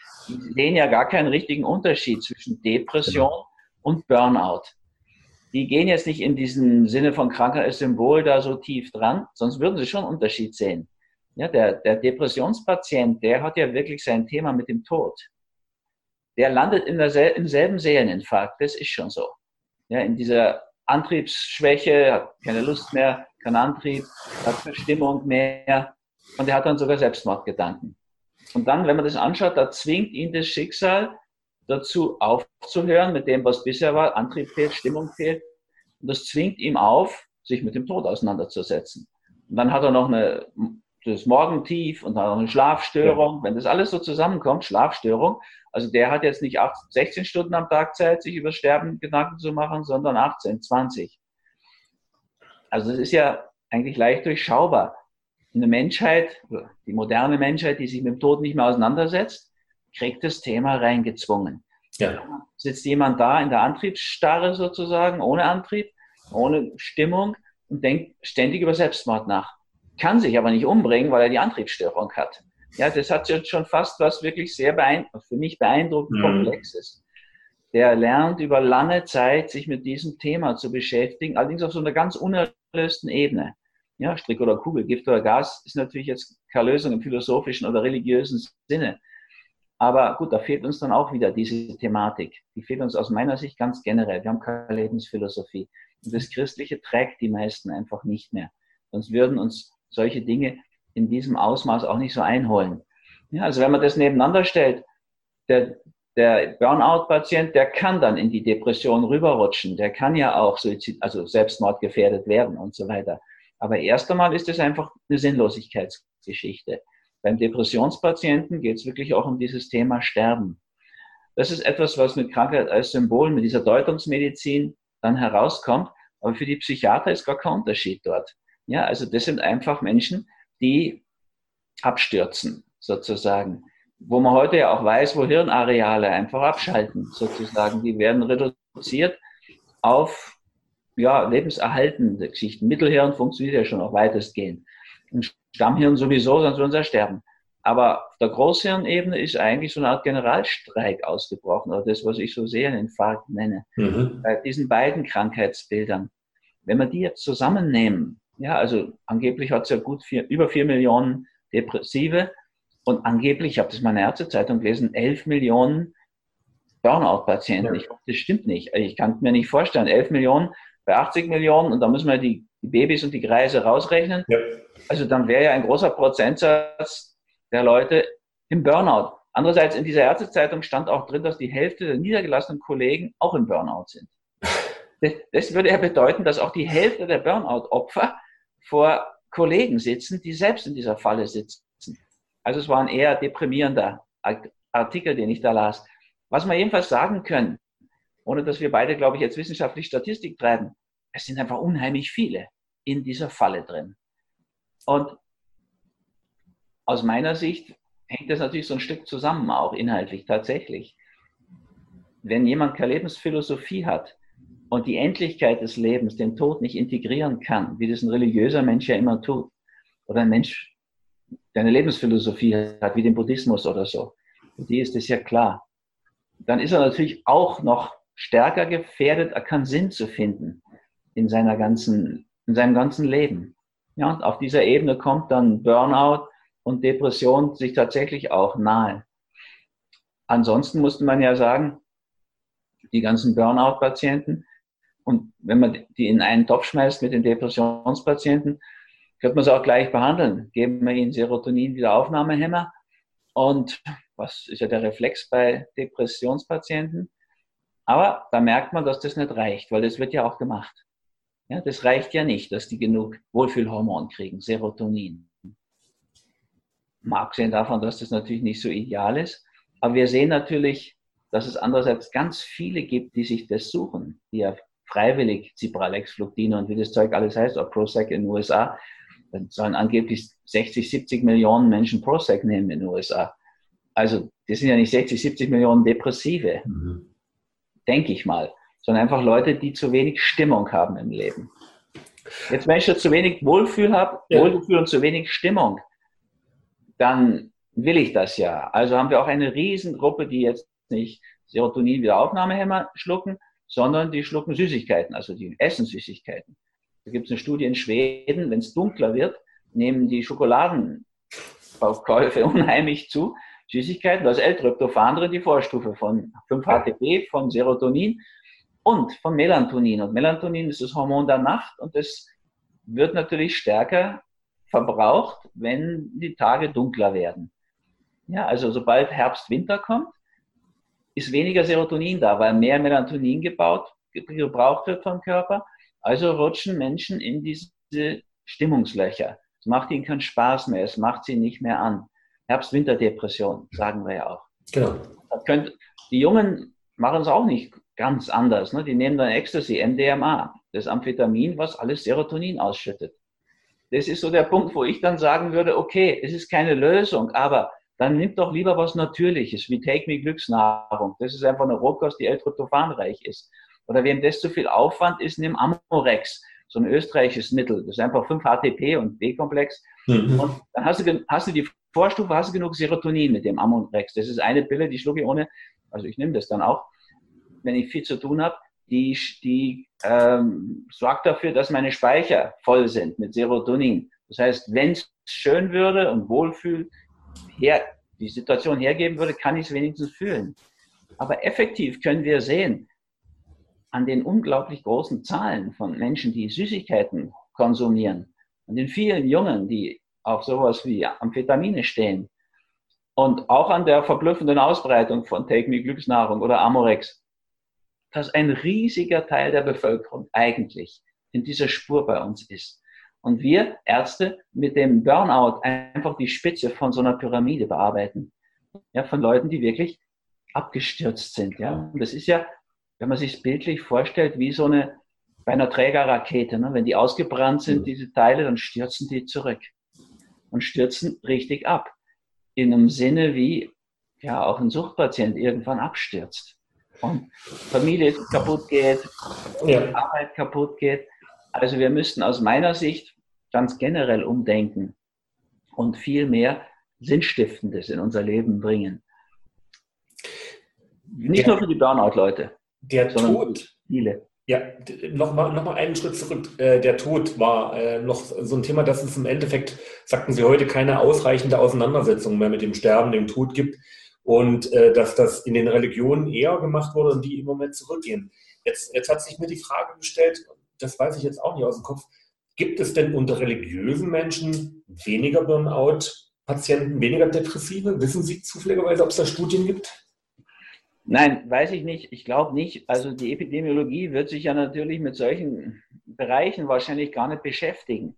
sehen ja gar keinen richtigen Unterschied zwischen Depression genau. und Burnout. Die gehen jetzt nicht in diesen Sinne von Krankheit als Symbol da so tief dran, sonst würden sie schon einen Unterschied sehen. Ja, der, der Depressionspatient, der hat ja wirklich sein Thema mit dem Tod. Der landet in der, im selben Seeleninfarkt, das ist schon so. Ja, in dieser Antriebsschwäche, hat keine Lust mehr, keinen Antrieb, hat Verstimmung mehr und er hat dann sogar Selbstmordgedanken. Und dann, wenn man das anschaut, da zwingt ihn das Schicksal dazu aufzuhören mit dem, was bisher war. Antrieb fehlt, Stimmung fehlt. Und das zwingt ihm auf, sich mit dem Tod auseinanderzusetzen. Und dann hat er noch eine, das Morgentief und dann noch eine Schlafstörung. Ja. Wenn das alles so zusammenkommt, Schlafstörung, also der hat jetzt nicht 8, 16 Stunden am Tag Zeit, sich über Sterben Gedanken zu machen, sondern 18, 20. Also das ist ja eigentlich leicht durchschaubar. Eine Menschheit, die moderne Menschheit, die sich mit dem Tod nicht mehr auseinandersetzt, kriegt das Thema reingezwungen. Ja. Sitzt jemand da in der Antriebsstarre sozusagen, ohne Antrieb, ohne Stimmung und denkt ständig über Selbstmord nach. Kann sich aber nicht umbringen, weil er die Antriebsstörung hat. Ja, das hat jetzt schon fast was wirklich sehr beeindruckend, für mich beeindruckend mhm. Komplexes. Der lernt über lange Zeit, sich mit diesem Thema zu beschäftigen, allerdings auf so einer ganz unerlösten Ebene. Ja, Strick oder Kugel, Gift oder Gas ist natürlich jetzt keine Lösung im philosophischen oder religiösen Sinne. Aber gut, da fehlt uns dann auch wieder diese Thematik. Die fehlt uns aus meiner Sicht ganz generell. Wir haben keine Lebensphilosophie. Und das Christliche trägt die meisten einfach nicht mehr. Sonst würden uns solche Dinge in diesem Ausmaß auch nicht so einholen. Ja, also wenn man das nebeneinander stellt, der, der Burnout-Patient, der kann dann in die Depression rüberrutschen. Der kann ja auch Suizid, also Selbstmordgefährdet werden und so weiter. Aber erst einmal ist es einfach eine Sinnlosigkeitsgeschichte. Beim Depressionspatienten geht es wirklich auch um dieses Thema Sterben. Das ist etwas, was mit Krankheit als Symbol, mit dieser Deutungsmedizin dann herauskommt. Aber für die Psychiater ist gar kein Unterschied dort. Ja, also das sind einfach Menschen, die abstürzen, sozusagen. Wo man heute ja auch weiß, wo Hirnareale einfach abschalten, sozusagen. Die werden reduziert auf ja, lebenserhaltende Geschichten. Mittelhirn funktioniert ja schon auch weitestgehend. Und Stammhirn sowieso, sonst würden sie ja sterben. Aber auf der Großhirnebene ist eigentlich so eine Art Generalstreik ausgebrochen, oder das, was ich so Infarkt nenne. Mhm. Bei diesen beiden Krankheitsbildern. Wenn wir die jetzt zusammennehmen, ja, also angeblich hat es ja gut vier, über vier Millionen Depressive und angeblich, ich habe das mal in der Ärztezeitung gelesen, elf Millionen Burnout-Patienten. Ja. Ich hoffe, das stimmt nicht. Ich kann mir nicht vorstellen, elf Millionen bei 80 Millionen und da müssen wir die, die Babys und die Kreise rausrechnen. Ja. Also dann wäre ja ein großer Prozentsatz der Leute im Burnout. Andererseits in dieser Ärztezeitung stand auch drin, dass die Hälfte der niedergelassenen Kollegen auch im Burnout sind. *laughs* Das, das würde ja bedeuten, dass auch die Hälfte der Burnout-Opfer vor Kollegen sitzen, die selbst in dieser Falle sitzen. Also es war ein eher deprimierender Artikel, den ich da las. Was wir jedenfalls sagen können, ohne dass wir beide, glaube ich, jetzt wissenschaftlich Statistik treiben, es sind einfach unheimlich viele in dieser Falle drin. Und aus meiner Sicht hängt das natürlich so ein Stück zusammen, auch inhaltlich tatsächlich. Wenn jemand keine Lebensphilosophie hat und die Endlichkeit des Lebens, den Tod nicht integrieren kann, wie das ein religiöser Mensch ja immer tut, oder ein Mensch, der eine Lebensphilosophie hat, wie den Buddhismus oder so, für die ist das ja klar, dann ist er natürlich auch noch stärker gefährdet, er kann Sinn zu finden in seiner ganzen, in seinem ganzen Leben. Ja, und auf dieser Ebene kommt dann Burnout und Depression sich tatsächlich auch nahe. Ansonsten musste man ja sagen, die ganzen Burnout-Patienten, und wenn man die in einen Topf schmeißt mit den Depressionspatienten, könnte man sie auch gleich behandeln. Geben wir ihnen Serotonin-Wiederaufnahmehämmer. Und was ist ja der Reflex bei Depressionspatienten? Aber da merkt man, dass das nicht reicht, weil das wird ja auch gemacht. Ja, das reicht ja nicht, dass die genug Wohlfühlhormon kriegen, Serotonin. Mag sehen davon, dass das natürlich nicht so ideal ist. Aber wir sehen natürlich, dass es andererseits ganz viele gibt, die sich das suchen, die ja freiwillig Cipralex, Flugdine und wie das Zeug alles heißt, auch Prozac in den USA, dann sollen angeblich 60, 70 Millionen Menschen Prozac nehmen in den USA. Also das sind ja nicht 60, 70 Millionen Depressive. Mhm denke ich mal, sondern einfach Leute, die zu wenig Stimmung haben im Leben. Jetzt, wenn ich zu wenig Wohlfühl habe, ja. Wohlgefühl und zu wenig Stimmung, dann will ich das ja. Also haben wir auch eine Riesengruppe, die jetzt nicht Serotonin-Wiederaufnahmehämmer schlucken, sondern die schlucken Süßigkeiten, also die essen Süßigkeiten. Da gibt es eine Studie in Schweden, wenn es dunkler wird, nehmen die Schokoladen auf Käufe *laughs* unheimlich zu. Süßigkeiten, das L-Tryptophan drin, die Vorstufe von 5-HTP, von Serotonin und von Melatonin. Und Melatonin ist das Hormon der Nacht und das wird natürlich stärker verbraucht, wenn die Tage dunkler werden. Ja, also sobald Herbst, Winter kommt, ist weniger Serotonin da, weil mehr Melatonin gebaut, gebraucht wird vom Körper. Also rutschen Menschen in diese Stimmungslöcher. Es macht ihnen keinen Spaß mehr, es macht sie nicht mehr an. Herbst-Winter-Depression, sagen wir ja auch. Genau. Könnt, die Jungen machen es auch nicht ganz anders. Ne? Die nehmen dann Ecstasy, MDMA, das Amphetamin, was alles Serotonin ausschüttet. Das ist so der Punkt, wo ich dann sagen würde, okay, es ist keine Lösung, aber dann nimmt doch lieber was Natürliches, wie Take Me Glücksnahrung. Das ist einfach eine Rohkost, die L-Tryptophanreich ist. Oder wem das zu viel Aufwand ist, nimm Amorex, so ein österreichisches Mittel. Das ist einfach 5-HTP und B-Komplex. Mhm. Und dann hast du, hast du die Vorstufe, hast du genug Serotonin mit dem Amorex. Das ist eine Pille, die schlucke ich ohne, also ich nehme das dann auch, wenn ich viel zu tun habe, die, die ähm, sorgt dafür, dass meine Speicher voll sind mit Serotonin. Das heißt, wenn es schön würde und wohlfühlt, her, die Situation hergeben würde, kann ich es wenigstens fühlen. Aber effektiv können wir sehen, an den unglaublich großen Zahlen von Menschen, die Süßigkeiten konsumieren, an den vielen Jungen, die auf sowas wie Amphetamine stehen und auch an der verblüffenden Ausbreitung von Take Me Glücksnahrung oder Amorex, dass ein riesiger Teil der Bevölkerung eigentlich in dieser Spur bei uns ist. Und wir Ärzte mit dem Burnout einfach die Spitze von so einer Pyramide bearbeiten. Ja, von Leuten, die wirklich abgestürzt sind. Ja, und das ist ja, wenn man sich bildlich vorstellt, wie so eine, bei einer Trägerrakete, ne? wenn die ausgebrannt sind, diese Teile, dann stürzen die zurück und stürzen richtig ab. In einem Sinne wie, ja, auch ein Suchtpatient irgendwann abstürzt. Und Familie kaputt geht, ja. Arbeit kaputt geht. Also wir müssten aus meiner Sicht ganz generell umdenken und viel mehr Sinnstiftendes in unser Leben bringen. Nicht der, nur für die Burnout-Leute, der Tod. viele. Ja, nochmal noch mal einen Schritt zurück. Äh, der Tod war äh, noch so ein Thema, dass es im Endeffekt, sagten Sie heute, keine ausreichende Auseinandersetzung mehr mit dem Sterben, dem Tod gibt und äh, dass das in den Religionen eher gemacht wurde und die im Moment zurückgehen. Jetzt, jetzt hat sich mir die Frage gestellt, das weiß ich jetzt auch nicht aus dem Kopf, gibt es denn unter religiösen Menschen weniger Burnout-Patienten, weniger Depressive? Wissen Sie zufälligerweise, ob es da Studien gibt? Nein, weiß ich nicht. Ich glaube nicht. Also die Epidemiologie wird sich ja natürlich mit solchen Bereichen wahrscheinlich gar nicht beschäftigen.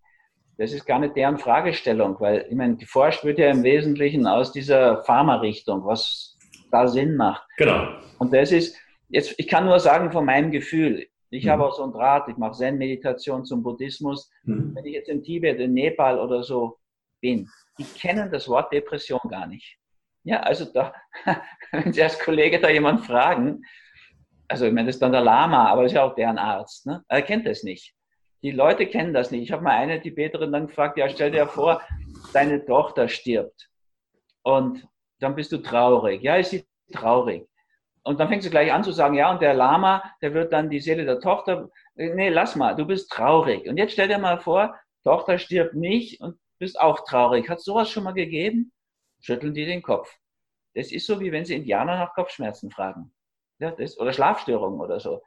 Das ist gar nicht deren Fragestellung, weil ich meine, geforscht wird ja im Wesentlichen aus dieser Pharma-Richtung, was da Sinn macht. Genau. Und das ist, jetzt, ich kann nur sagen von meinem Gefühl, ich mhm. habe auch so einen Draht, ich mache Zen-Meditation zum Buddhismus. Mhm. Wenn ich jetzt in Tibet, in Nepal oder so bin, die kennen das Wort Depression gar nicht. Ja, also da, *laughs* wenn Sie als Kollege da jemand fragen, also ich meine, das ist dann der Lama, aber das ist ja auch deren Arzt, ne? er kennt das nicht. Die Leute kennen das nicht. Ich habe mal eine Tibeterin dann gefragt, ja, stell dir vor, deine Tochter stirbt und dann bist du traurig. Ja, ist sie traurig. Und dann fängst du gleich an zu sagen, ja, und der Lama, der wird dann die Seele der Tochter, nee, lass mal, du bist traurig. Und jetzt stell dir mal vor, Tochter stirbt nicht und bist auch traurig. Hat sowas schon mal gegeben? Schütteln die den Kopf. Das ist so, wie wenn sie Indianer nach Kopfschmerzen fragen. Ja, das, oder Schlafstörungen oder so.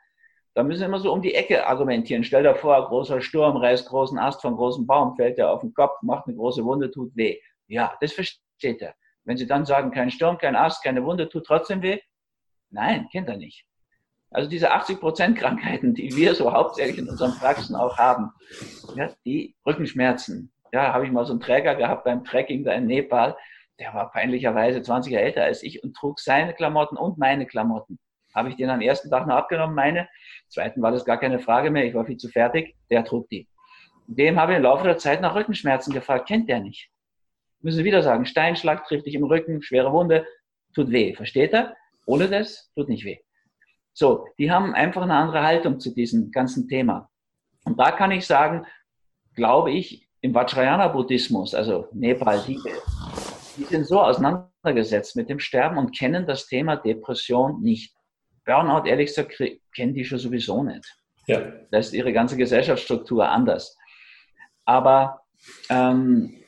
Da müssen sie immer so um die Ecke argumentieren. Stell dir vor, großer Sturm reißt großen Ast von großem Baum, fällt dir auf den Kopf, macht eine große Wunde, tut weh. Ja, das versteht er. Wenn sie dann sagen, kein Sturm, kein Ast, keine Wunde, tut trotzdem weh, Nein, kennt er nicht. Also diese 80 Prozent Krankheiten, die wir so hauptsächlich in unseren Praxen auch haben, ja, die Rückenschmerzen. Ja, habe ich mal so einen Träger gehabt beim Trekking da in Nepal. Der war peinlicherweise 20 Jahre älter als ich und trug seine Klamotten und meine Klamotten. Habe ich den am ersten Tag noch abgenommen, meine. Zweiten war das gar keine Frage mehr. Ich war viel zu fertig. Der trug die. Dem habe ich im Laufe der Zeit nach Rückenschmerzen gefragt. Kennt der nicht. Müssen Sie wieder sagen. Steinschlag trifft dich im Rücken, schwere Wunde, tut weh. Versteht er? Ohne das tut nicht weh. So, die haben einfach eine andere Haltung zu diesem ganzen Thema. Und da kann ich sagen, glaube ich, im Vajrayana-Buddhismus, also Nepal, Tibet, die sind so auseinandergesetzt mit dem Sterben und kennen das Thema Depression nicht. Burnout, ehrlich gesagt, kennen die schon sowieso nicht. Ja. Da ist ihre ganze Gesellschaftsstruktur anders. Aber ähm,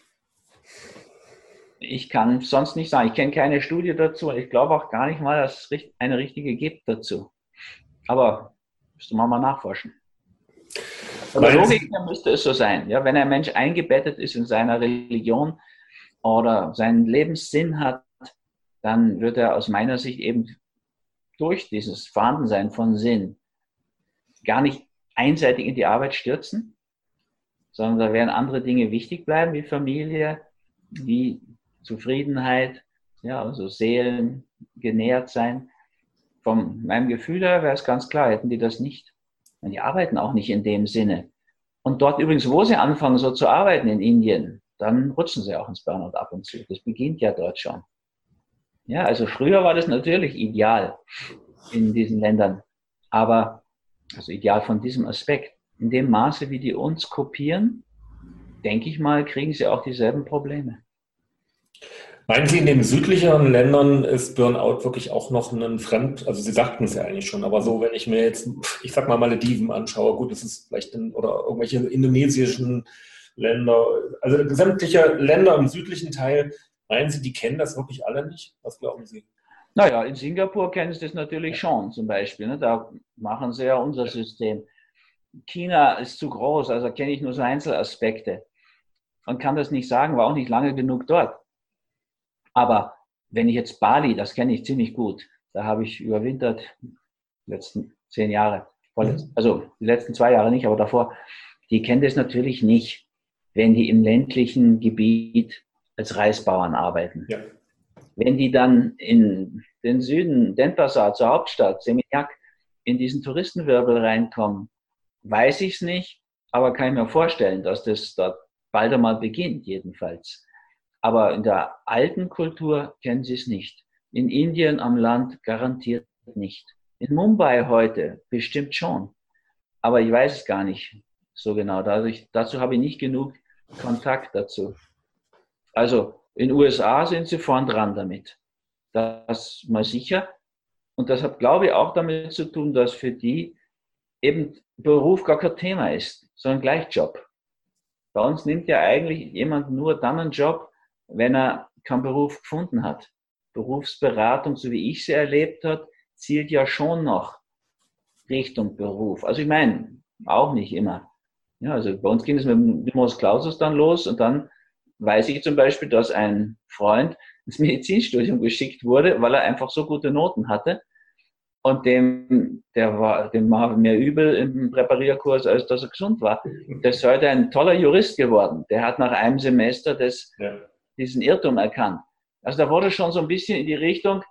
Ich kann sonst nicht sagen. Ich kenne keine Studie dazu. Ich glaube auch gar nicht mal, dass es eine richtige gibt dazu. Aber müsste man mal nachforschen. Aber Logik müsste es so sein. Ja, wenn ein Mensch eingebettet ist in seiner Religion oder seinen Lebenssinn hat, dann wird er aus meiner Sicht eben durch dieses Vorhandensein von Sinn gar nicht einseitig in die Arbeit stürzen, sondern da werden andere Dinge wichtig bleiben, wie Familie, wie Zufriedenheit, ja, also Seelen genährt sein. Von meinem Gefühl her wäre es ganz klar, hätten die das nicht. Und die arbeiten auch nicht in dem Sinne. Und dort übrigens, wo sie anfangen, so zu arbeiten in Indien, dann rutschen sie auch ins Burnout ab und zu. Das beginnt ja dort schon. Ja, also früher war das natürlich ideal in diesen Ländern. Aber, also ideal von diesem Aspekt. In dem Maße, wie die uns kopieren, denke ich mal, kriegen sie auch dieselben Probleme. Meinen Sie, in den südlicheren Ländern ist Burnout wirklich auch noch ein Fremd, also Sie sagten es ja eigentlich schon, aber so, wenn ich mir jetzt, ich sag mal Malediven anschaue, gut, das ist vielleicht, in, oder irgendwelche indonesischen Länder, also sämtliche Länder im südlichen Teil, meinen Sie, die kennen das wirklich alle nicht? Was glauben Sie? Naja, in Singapur kennen sie das natürlich schon zum Beispiel. Ne? Da machen sie ja unser System. China ist zu groß, also kenne ich nur so Einzelaspekte. Man kann das nicht sagen, war auch nicht lange genug dort. Aber wenn ich jetzt Bali, das kenne ich ziemlich gut, da habe ich überwintert, die letzten zehn Jahre, mhm. also die letzten zwei Jahre nicht, aber davor, die kennen das natürlich nicht, wenn die im ländlichen Gebiet als Reisbauern arbeiten. Ja. Wenn die dann in den Süden, Denpasar, zur Hauptstadt, Seminyak, in diesen Touristenwirbel reinkommen, weiß ich es nicht, aber kann ich mir vorstellen, dass das dort bald einmal beginnt, jedenfalls. Aber in der alten Kultur kennen sie es nicht. In Indien am Land garantiert nicht. In Mumbai heute bestimmt schon. Aber ich weiß es gar nicht so genau. Dadurch, dazu habe ich nicht genug Kontakt dazu. Also in USA sind sie vorn dran damit. Das mal sicher. Und das hat, glaube ich, auch damit zu tun, dass für die eben Beruf gar kein Thema ist, sondern gleich Job. Bei uns nimmt ja eigentlich jemand nur dann einen Job, wenn er keinen Beruf gefunden hat. Berufsberatung, so wie ich sie erlebt habe, zielt ja schon noch Richtung Beruf. Also ich meine, auch nicht immer. Ja, also bei uns ging es mit dem Clausus dann los und dann weiß ich zum Beispiel, dass ein Freund ins *laughs* Medizinstudium geschickt wurde, weil er einfach so gute Noten hatte. Und dem, der war, dem war mehr übel im Präparierkurs, als dass er gesund war. *laughs* Der ist heute ein toller Jurist geworden. Der hat nach einem Semester das, ja. Diesen Irrtum erkannt. Also da wurde schon so ein bisschen in die Richtung,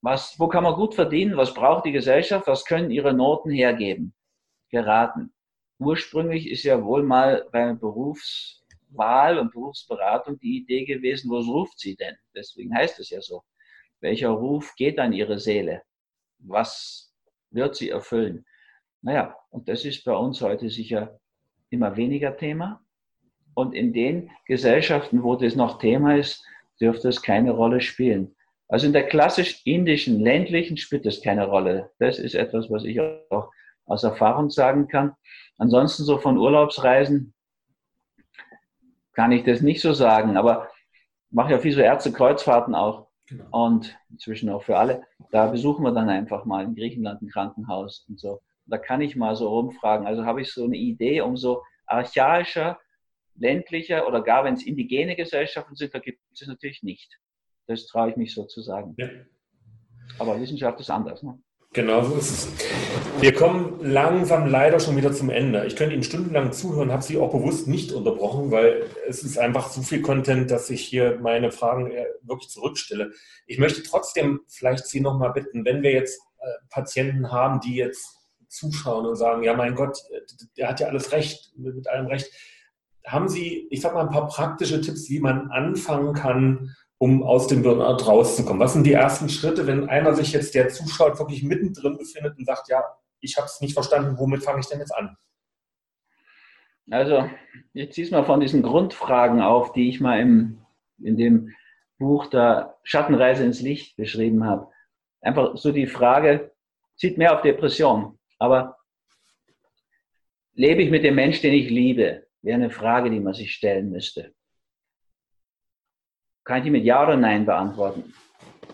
was, wo kann man gut verdienen, was braucht die Gesellschaft, was können ihre Noten hergeben, geraten. Ursprünglich ist ja wohl mal bei Berufs, Wahl und Berufsberatung die Idee gewesen, was ruft sie denn? Deswegen heißt es ja so. Welcher Ruf geht an ihre Seele? Was wird sie erfüllen? Naja, und das ist bei uns heute sicher immer weniger Thema. Und in den Gesellschaften, wo das noch Thema ist, dürfte es keine Rolle spielen. Also in der klassisch indischen, ländlichen spielt es keine Rolle. Das ist etwas, was ich auch aus Erfahrung sagen kann. Ansonsten so von Urlaubsreisen kann ich das nicht so sagen, aber mache ja viel so Ärzte-Kreuzfahrten auch. Genau. Und inzwischen auch für alle. Da besuchen wir dann einfach mal in Griechenland ein Krankenhaus und so. Da kann ich mal so rumfragen. Also habe ich so eine Idee, umso archaischer, ländlicher oder gar wenn es indigene Gesellschaften sind, da gibt es natürlich nicht. Das traue ich mich so zu sagen. Ja. Aber Wissenschaft ist anders. Ne? Genau so ist es. Wir kommen langsam leider schon wieder zum Ende. Ich könnte Ihnen stundenlang zuhören, habe Sie auch bewusst nicht unterbrochen, weil es ist einfach so viel Content, dass ich hier meine Fragen wirklich zurückstelle. Ich möchte trotzdem vielleicht Sie nochmal bitten, wenn wir jetzt äh, Patienten haben, die jetzt zuschauen und sagen, ja mein Gott, der hat ja alles recht, mit allem recht. Haben Sie, ich sag mal, ein paar praktische Tipps, wie man anfangen kann, um aus dem Burnout rauszukommen? Was sind die ersten Schritte, wenn einer sich jetzt, der zuschaut, wirklich mittendrin befindet und sagt, ja, ich habe es nicht verstanden, womit fange ich denn jetzt an? Also, ziehe es mal von diesen Grundfragen auf, die ich mal im, in dem Buch der Schattenreise ins Licht beschrieben habe. Einfach so die Frage, zieht mehr auf Depression, aber lebe ich mit dem Mensch, den ich liebe? Wäre eine Frage, die man sich stellen müsste. kann ich die mit Ja oder Nein beantworten.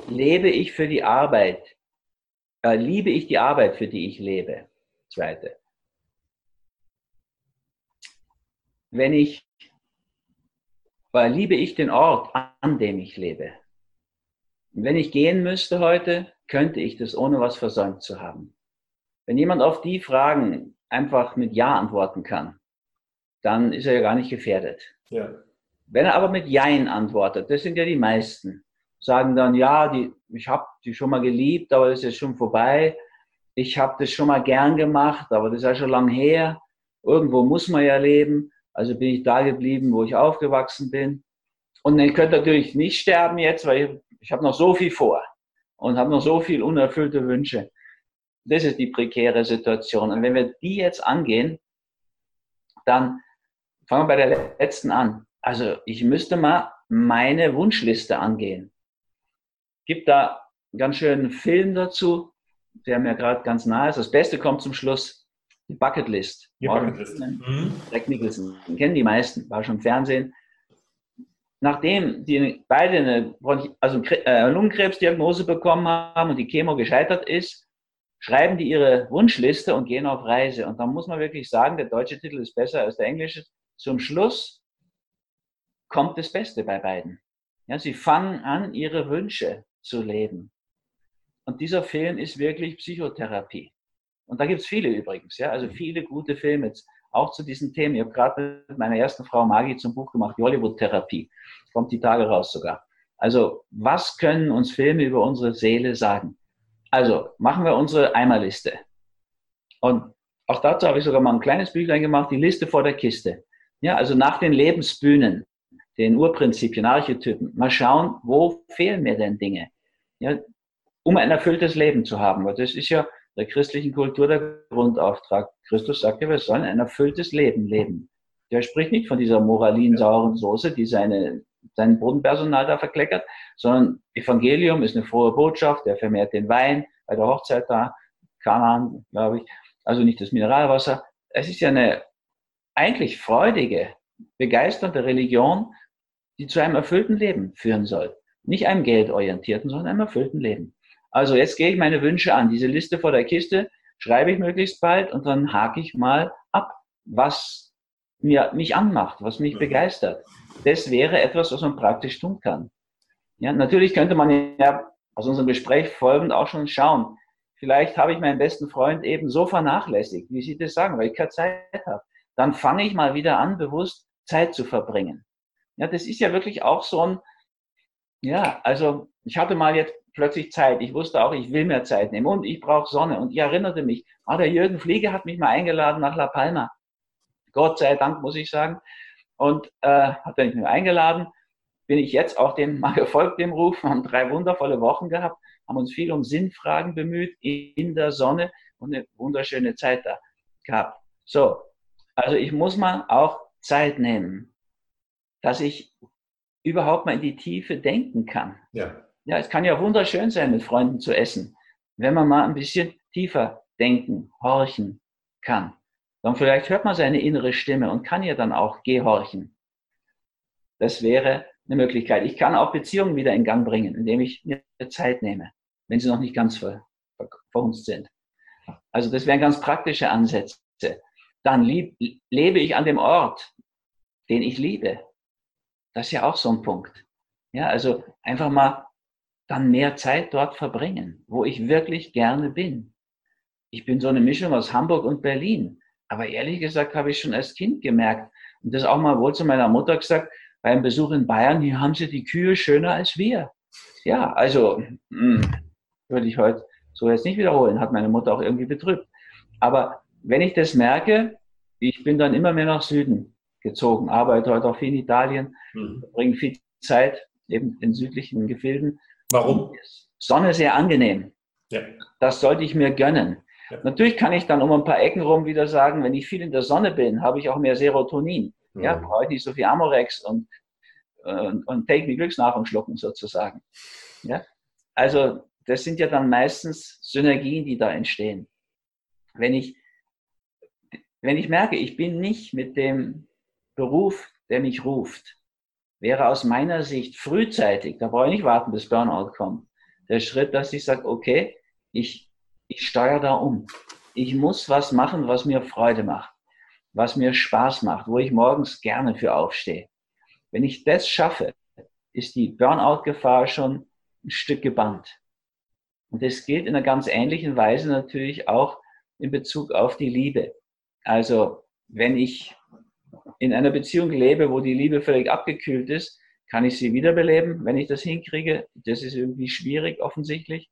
Lebe ich für die Arbeit? Äh, liebe ich die Arbeit, für die ich lebe? Zweite. Wenn ich, äh, liebe ich den Ort, an dem ich lebe? wenn ich gehen müsste heute, könnte ich das ohne was versäumt zu haben. Wenn jemand auf die Fragen einfach mit Ja antworten kann, dann ist er ja gar nicht gefährdet. Ja. Wenn er aber mit Jein antwortet, das sind ja die meisten, sagen dann, ja, die, ich habe die schon mal geliebt, aber das ist schon vorbei. Ich habe das schon mal gern gemacht, aber das ist ja schon lang her. Irgendwo muss man ja leben. Also bin ich da geblieben, wo ich aufgewachsen bin. Und ich könnte natürlich nicht sterben jetzt, weil ich, ich habe noch so viel vor und habe noch so viel unerfüllte Wünsche. Das ist die prekäre Situation. Und wenn wir die jetzt angehen, dann fangen wir bei der letzten an. Also ich müsste mal meine Wunschliste angehen. Gibt da einen ganz schönen Film dazu, der mir gerade ganz nahe ist. Das Beste kommt zum Schluss. Die Bucketlist. Die Bucketlist. Mhm. Jack Nicholson. Den kennen die meisten. War schon im Fernsehen. Nachdem die beide eine also äh, Lungenkrebsdiagnose bekommen haben und die Chemo gescheitert ist, schreiben die ihre Wunschliste und gehen auf Reise. Und da muss man wirklich sagen, der deutsche Titel ist besser als der englische. Zum Schluss kommt das Beste bei beiden. Ja, sie fangen an, ihre Wünsche zu leben. Und dieser Film ist wirklich Psychotherapie. Und da gibt's viele übrigens, ja, also viele gute Filme auch zu diesen Themen. Ich habe gerade mit meiner ersten Frau Maggie zum Buch gemacht, die Hollywood-Therapie. Kommt die Tage raus sogar. Also, was können uns Filme über unsere Seele sagen? Also machen wir unsere Eimerliste. Und auch dazu habe ich sogar mal ein kleines Büchlein gemacht, die Liste vor der Kiste. Ja, also nach den Lebensbühnen, den Urprinzipien, Archetypen, mal schauen, wo fehlen mir denn Dinge? Ja, um ein erfülltes Leben zu haben. Weil das ist ja der christlichen Kultur der Grundauftrag. Christus sagt ja, wir sollen ein erfülltes Leben leben. Der spricht nicht von dieser moralinsauren Soße, die seine sein Bodenpersonal da verkleckert, sondern Evangelium ist eine frohe Botschaft, der vermehrt den Wein bei der Hochzeit da, Kanan, glaube ich, also nicht das Mineralwasser. Es ist ja eine eigentlich freudige, begeisternde Religion, die zu einem erfüllten Leben führen soll. Nicht einem geldorientierten, sondern einem erfüllten Leben. Also jetzt gehe ich meine Wünsche an. Diese Liste vor der Kiste schreibe ich möglichst bald und dann hake ich mal ab, was mir, mich anmacht, was mich begeistert das wäre etwas, was man praktisch tun kann. Ja, natürlich könnte man ja aus unserem Gespräch folgend auch schon schauen. Vielleicht habe ich meinen besten Freund eben so vernachlässigt, wie Sie das sagen, weil ich keine Zeit habe. Dann fange ich mal wieder an, bewusst Zeit zu verbringen. Ja, das ist ja wirklich auch so ein, ja, also ich hatte mal jetzt plötzlich Zeit. Ich wusste auch, ich will mehr Zeit nehmen und ich brauche Sonne. Und ich erinnerte mich, ah, der Jürgen Flieger hat mich mal eingeladen nach La Palma. Gott sei Dank, muss ich sagen und äh, hat er mich nur eingeladen. Bin ich jetzt auch dem *laughs* mal gefolgt, dem Ruf. Wir haben drei wundervolle Wochen gehabt, haben uns viel um Sinnfragen bemüht in der Sonne und eine wunderschöne Zeit da gehabt. So, also ich muss mal auch Zeit nehmen, dass ich überhaupt mal in die Tiefe denken kann. Ja. Ja, es kann ja wunderschön sein, mit Freunden zu essen, wenn man mal ein bisschen tiefer denken, horchen kann. Dann vielleicht hört man seine innere Stimme und kann ihr dann auch gehorchen. Das wäre eine Möglichkeit. Ich kann auch Beziehungen wieder in Gang bringen, indem ich mir Zeit nehme, wenn sie noch nicht ganz ver, ver, verhunzt sind. Also das wären ganz praktische Ansätze. Dann lieb, lebe ich an dem Ort, den ich liebe. Das ist ja auch so ein Punkt. Ja, also einfach mal dann mehr Zeit dort verbringen, wo ich wirklich gerne bin. Ich bin so eine Mischung aus Hamburg und Berlin. Aber ehrlich gesagt habe ich schon als Kind gemerkt und das auch mal wohl zu meiner Mutter gesagt, beim Besuch in Bayern, hier haben sie die Kühe schöner als wir. Ja, also mh, hm, würde ich heute so jetzt nicht wiederholen, hat meine Mutter auch irgendwie betrübt. Aber wenn ich das merke, ich bin dann immer mehr nach Süden gezogen, arbeite heute auch viel in Italien, mhm. bringe viel Zeit eben in südlichen Gefilden. Warum? Sonne sehr angenehm. Ja. Das sollte ich mir gönnen. Ja. Natürlich kann ich dann um ein paar Ecken rum wieder sagen, wenn ich viel in der Sonne bin, habe ich auch mehr Serotonin. Mhm. Ja, brauche ich nicht so viel Amorex und, und, und Take Me Glücksnahrung schlucken sozusagen. Ja, also das sind ja dann meistens Synergien, die da entstehen. Wenn ich, wenn ich merke, ich bin nicht mit dem Beruf, der mich ruft, wäre aus meiner Sicht frühzeitig, da brauche ich nicht warten, bis Burnout kommt, der Schritt, dass ich sage, okay, ich, ich steuere da um. Ich muss was machen, was mir Freude macht, was mir Spaß macht, wo ich morgens gerne für aufstehe. Wenn ich das schaffe, ist die Burnout-Gefahr schon ein Stück gebannt. Und das gilt in einer ganz ähnlichen Weise natürlich auch in Bezug auf die Liebe. Also wenn ich in einer Beziehung lebe, wo die Liebe völlig abgekühlt ist, kann ich sie wiederbeleben, wenn ich das hinkriege. Das ist irgendwie schwierig offensichtlich,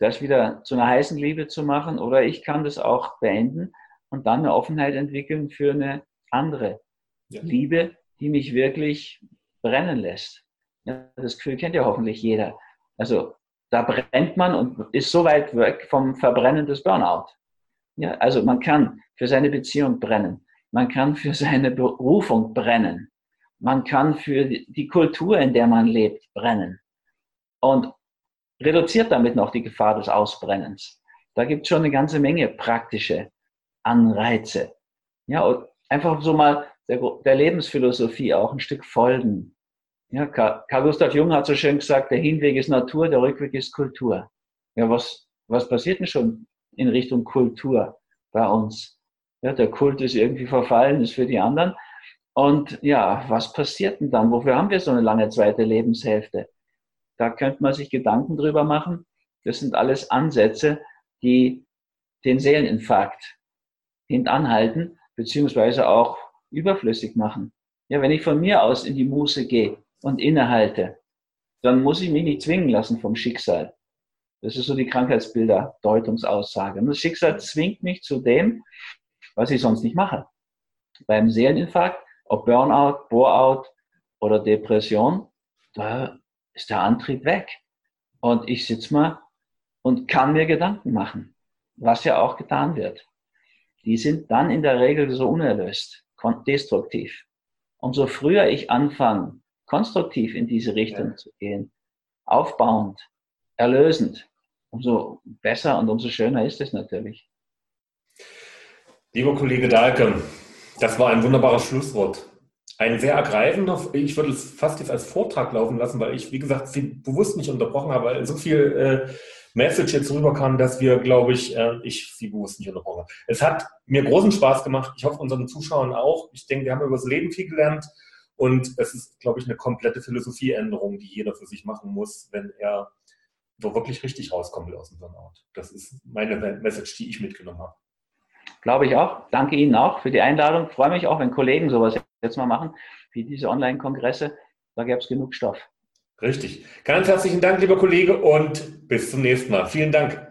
das wieder zu einer heißen Liebe zu machen. Oder ich kann das auch beenden und dann eine Offenheit entwickeln für eine andere ja. Liebe, die mich wirklich brennen lässt. Ja, das Gefühl kennt ja hoffentlich jeder. Also da brennt man und ist so weit weg vom Verbrennen des Burnout. Ja, also man kann für seine Beziehung brennen. Man kann für seine Berufung brennen. Man kann für die Kultur, in der man lebt, brennen. Und reduziert damit noch die Gefahr des Ausbrennens. Da gibt es schon eine ganze Menge praktische Anreize. Ja, und einfach so mal der, der Lebensphilosophie auch ein Stück folgen. Ja, Karl Gustav Jung hat so schön gesagt, der Hinweg ist Natur, der Rückweg ist Kultur. Ja, was, was passiert denn schon in Richtung Kultur bei uns? Ja, der Kult ist irgendwie verfallen, ist für die anderen. Und ja, was passiert denn dann? Wofür haben wir so eine lange zweite Lebenshälfte? Da könnte man sich Gedanken drüber machen. Das sind alles Ansätze, die den Seeleninfarkt hintanhalten, beziehungsweise auch überflüssig machen. Ja, wenn ich von mir aus in die Muße gehe und innehalte, dann muss ich mich nicht zwingen lassen vom Schicksal. Das ist so die Krankheitsbilder, Deutungsaussage. Und das Schicksal zwingt mich zu dem, was ich sonst nicht mache. Beim Seeleninfarkt, ob Burnout, Boreout oder Depression, da ist der Antrieb weg. Und ich sitze mal und kann mir Gedanken machen, was ja auch getan wird. Die sind dann in der Regel so unerlöst, destruktiv. Umso früher ich anfange, konstruktiv in diese Richtung ja. zu gehen, aufbauend, erlösend, umso besser und umso schöner ist es natürlich. Lieber Kollege Dahlke, das war ein wunderbares Schlusswort. Ein sehr ergreifender, ich würde es fast jetzt als Vortrag laufen lassen, weil ich, wie gesagt, Sie bewusst nicht unterbrochen habe, weil so viel äh, Message jetzt rüberkam, dass wir, glaube ich, äh, ich Sie bewusst nicht unterbrochen habe. Es hat mir großen Spaß gemacht. Ich hoffe, unseren Zuschauern auch. Ich denke, wir haben über das Leben viel gelernt. Und es ist, glaube ich, eine komplette Philosophieänderung, die jeder für sich machen muss, wenn er so wirklich richtig rauskommen will aus dem Burnout. Das ist meine Message, die ich mitgenommen habe. Glaube ich auch. Danke Ihnen auch für die Einladung. Freue mich auch, wenn Kollegen sowas jetzt mal machen, wie diese Online-Kongresse. Da gäbe es genug Stoff. Richtig. Ganz herzlichen Dank, lieber Kollege, und bis zum nächsten Mal. Vielen Dank.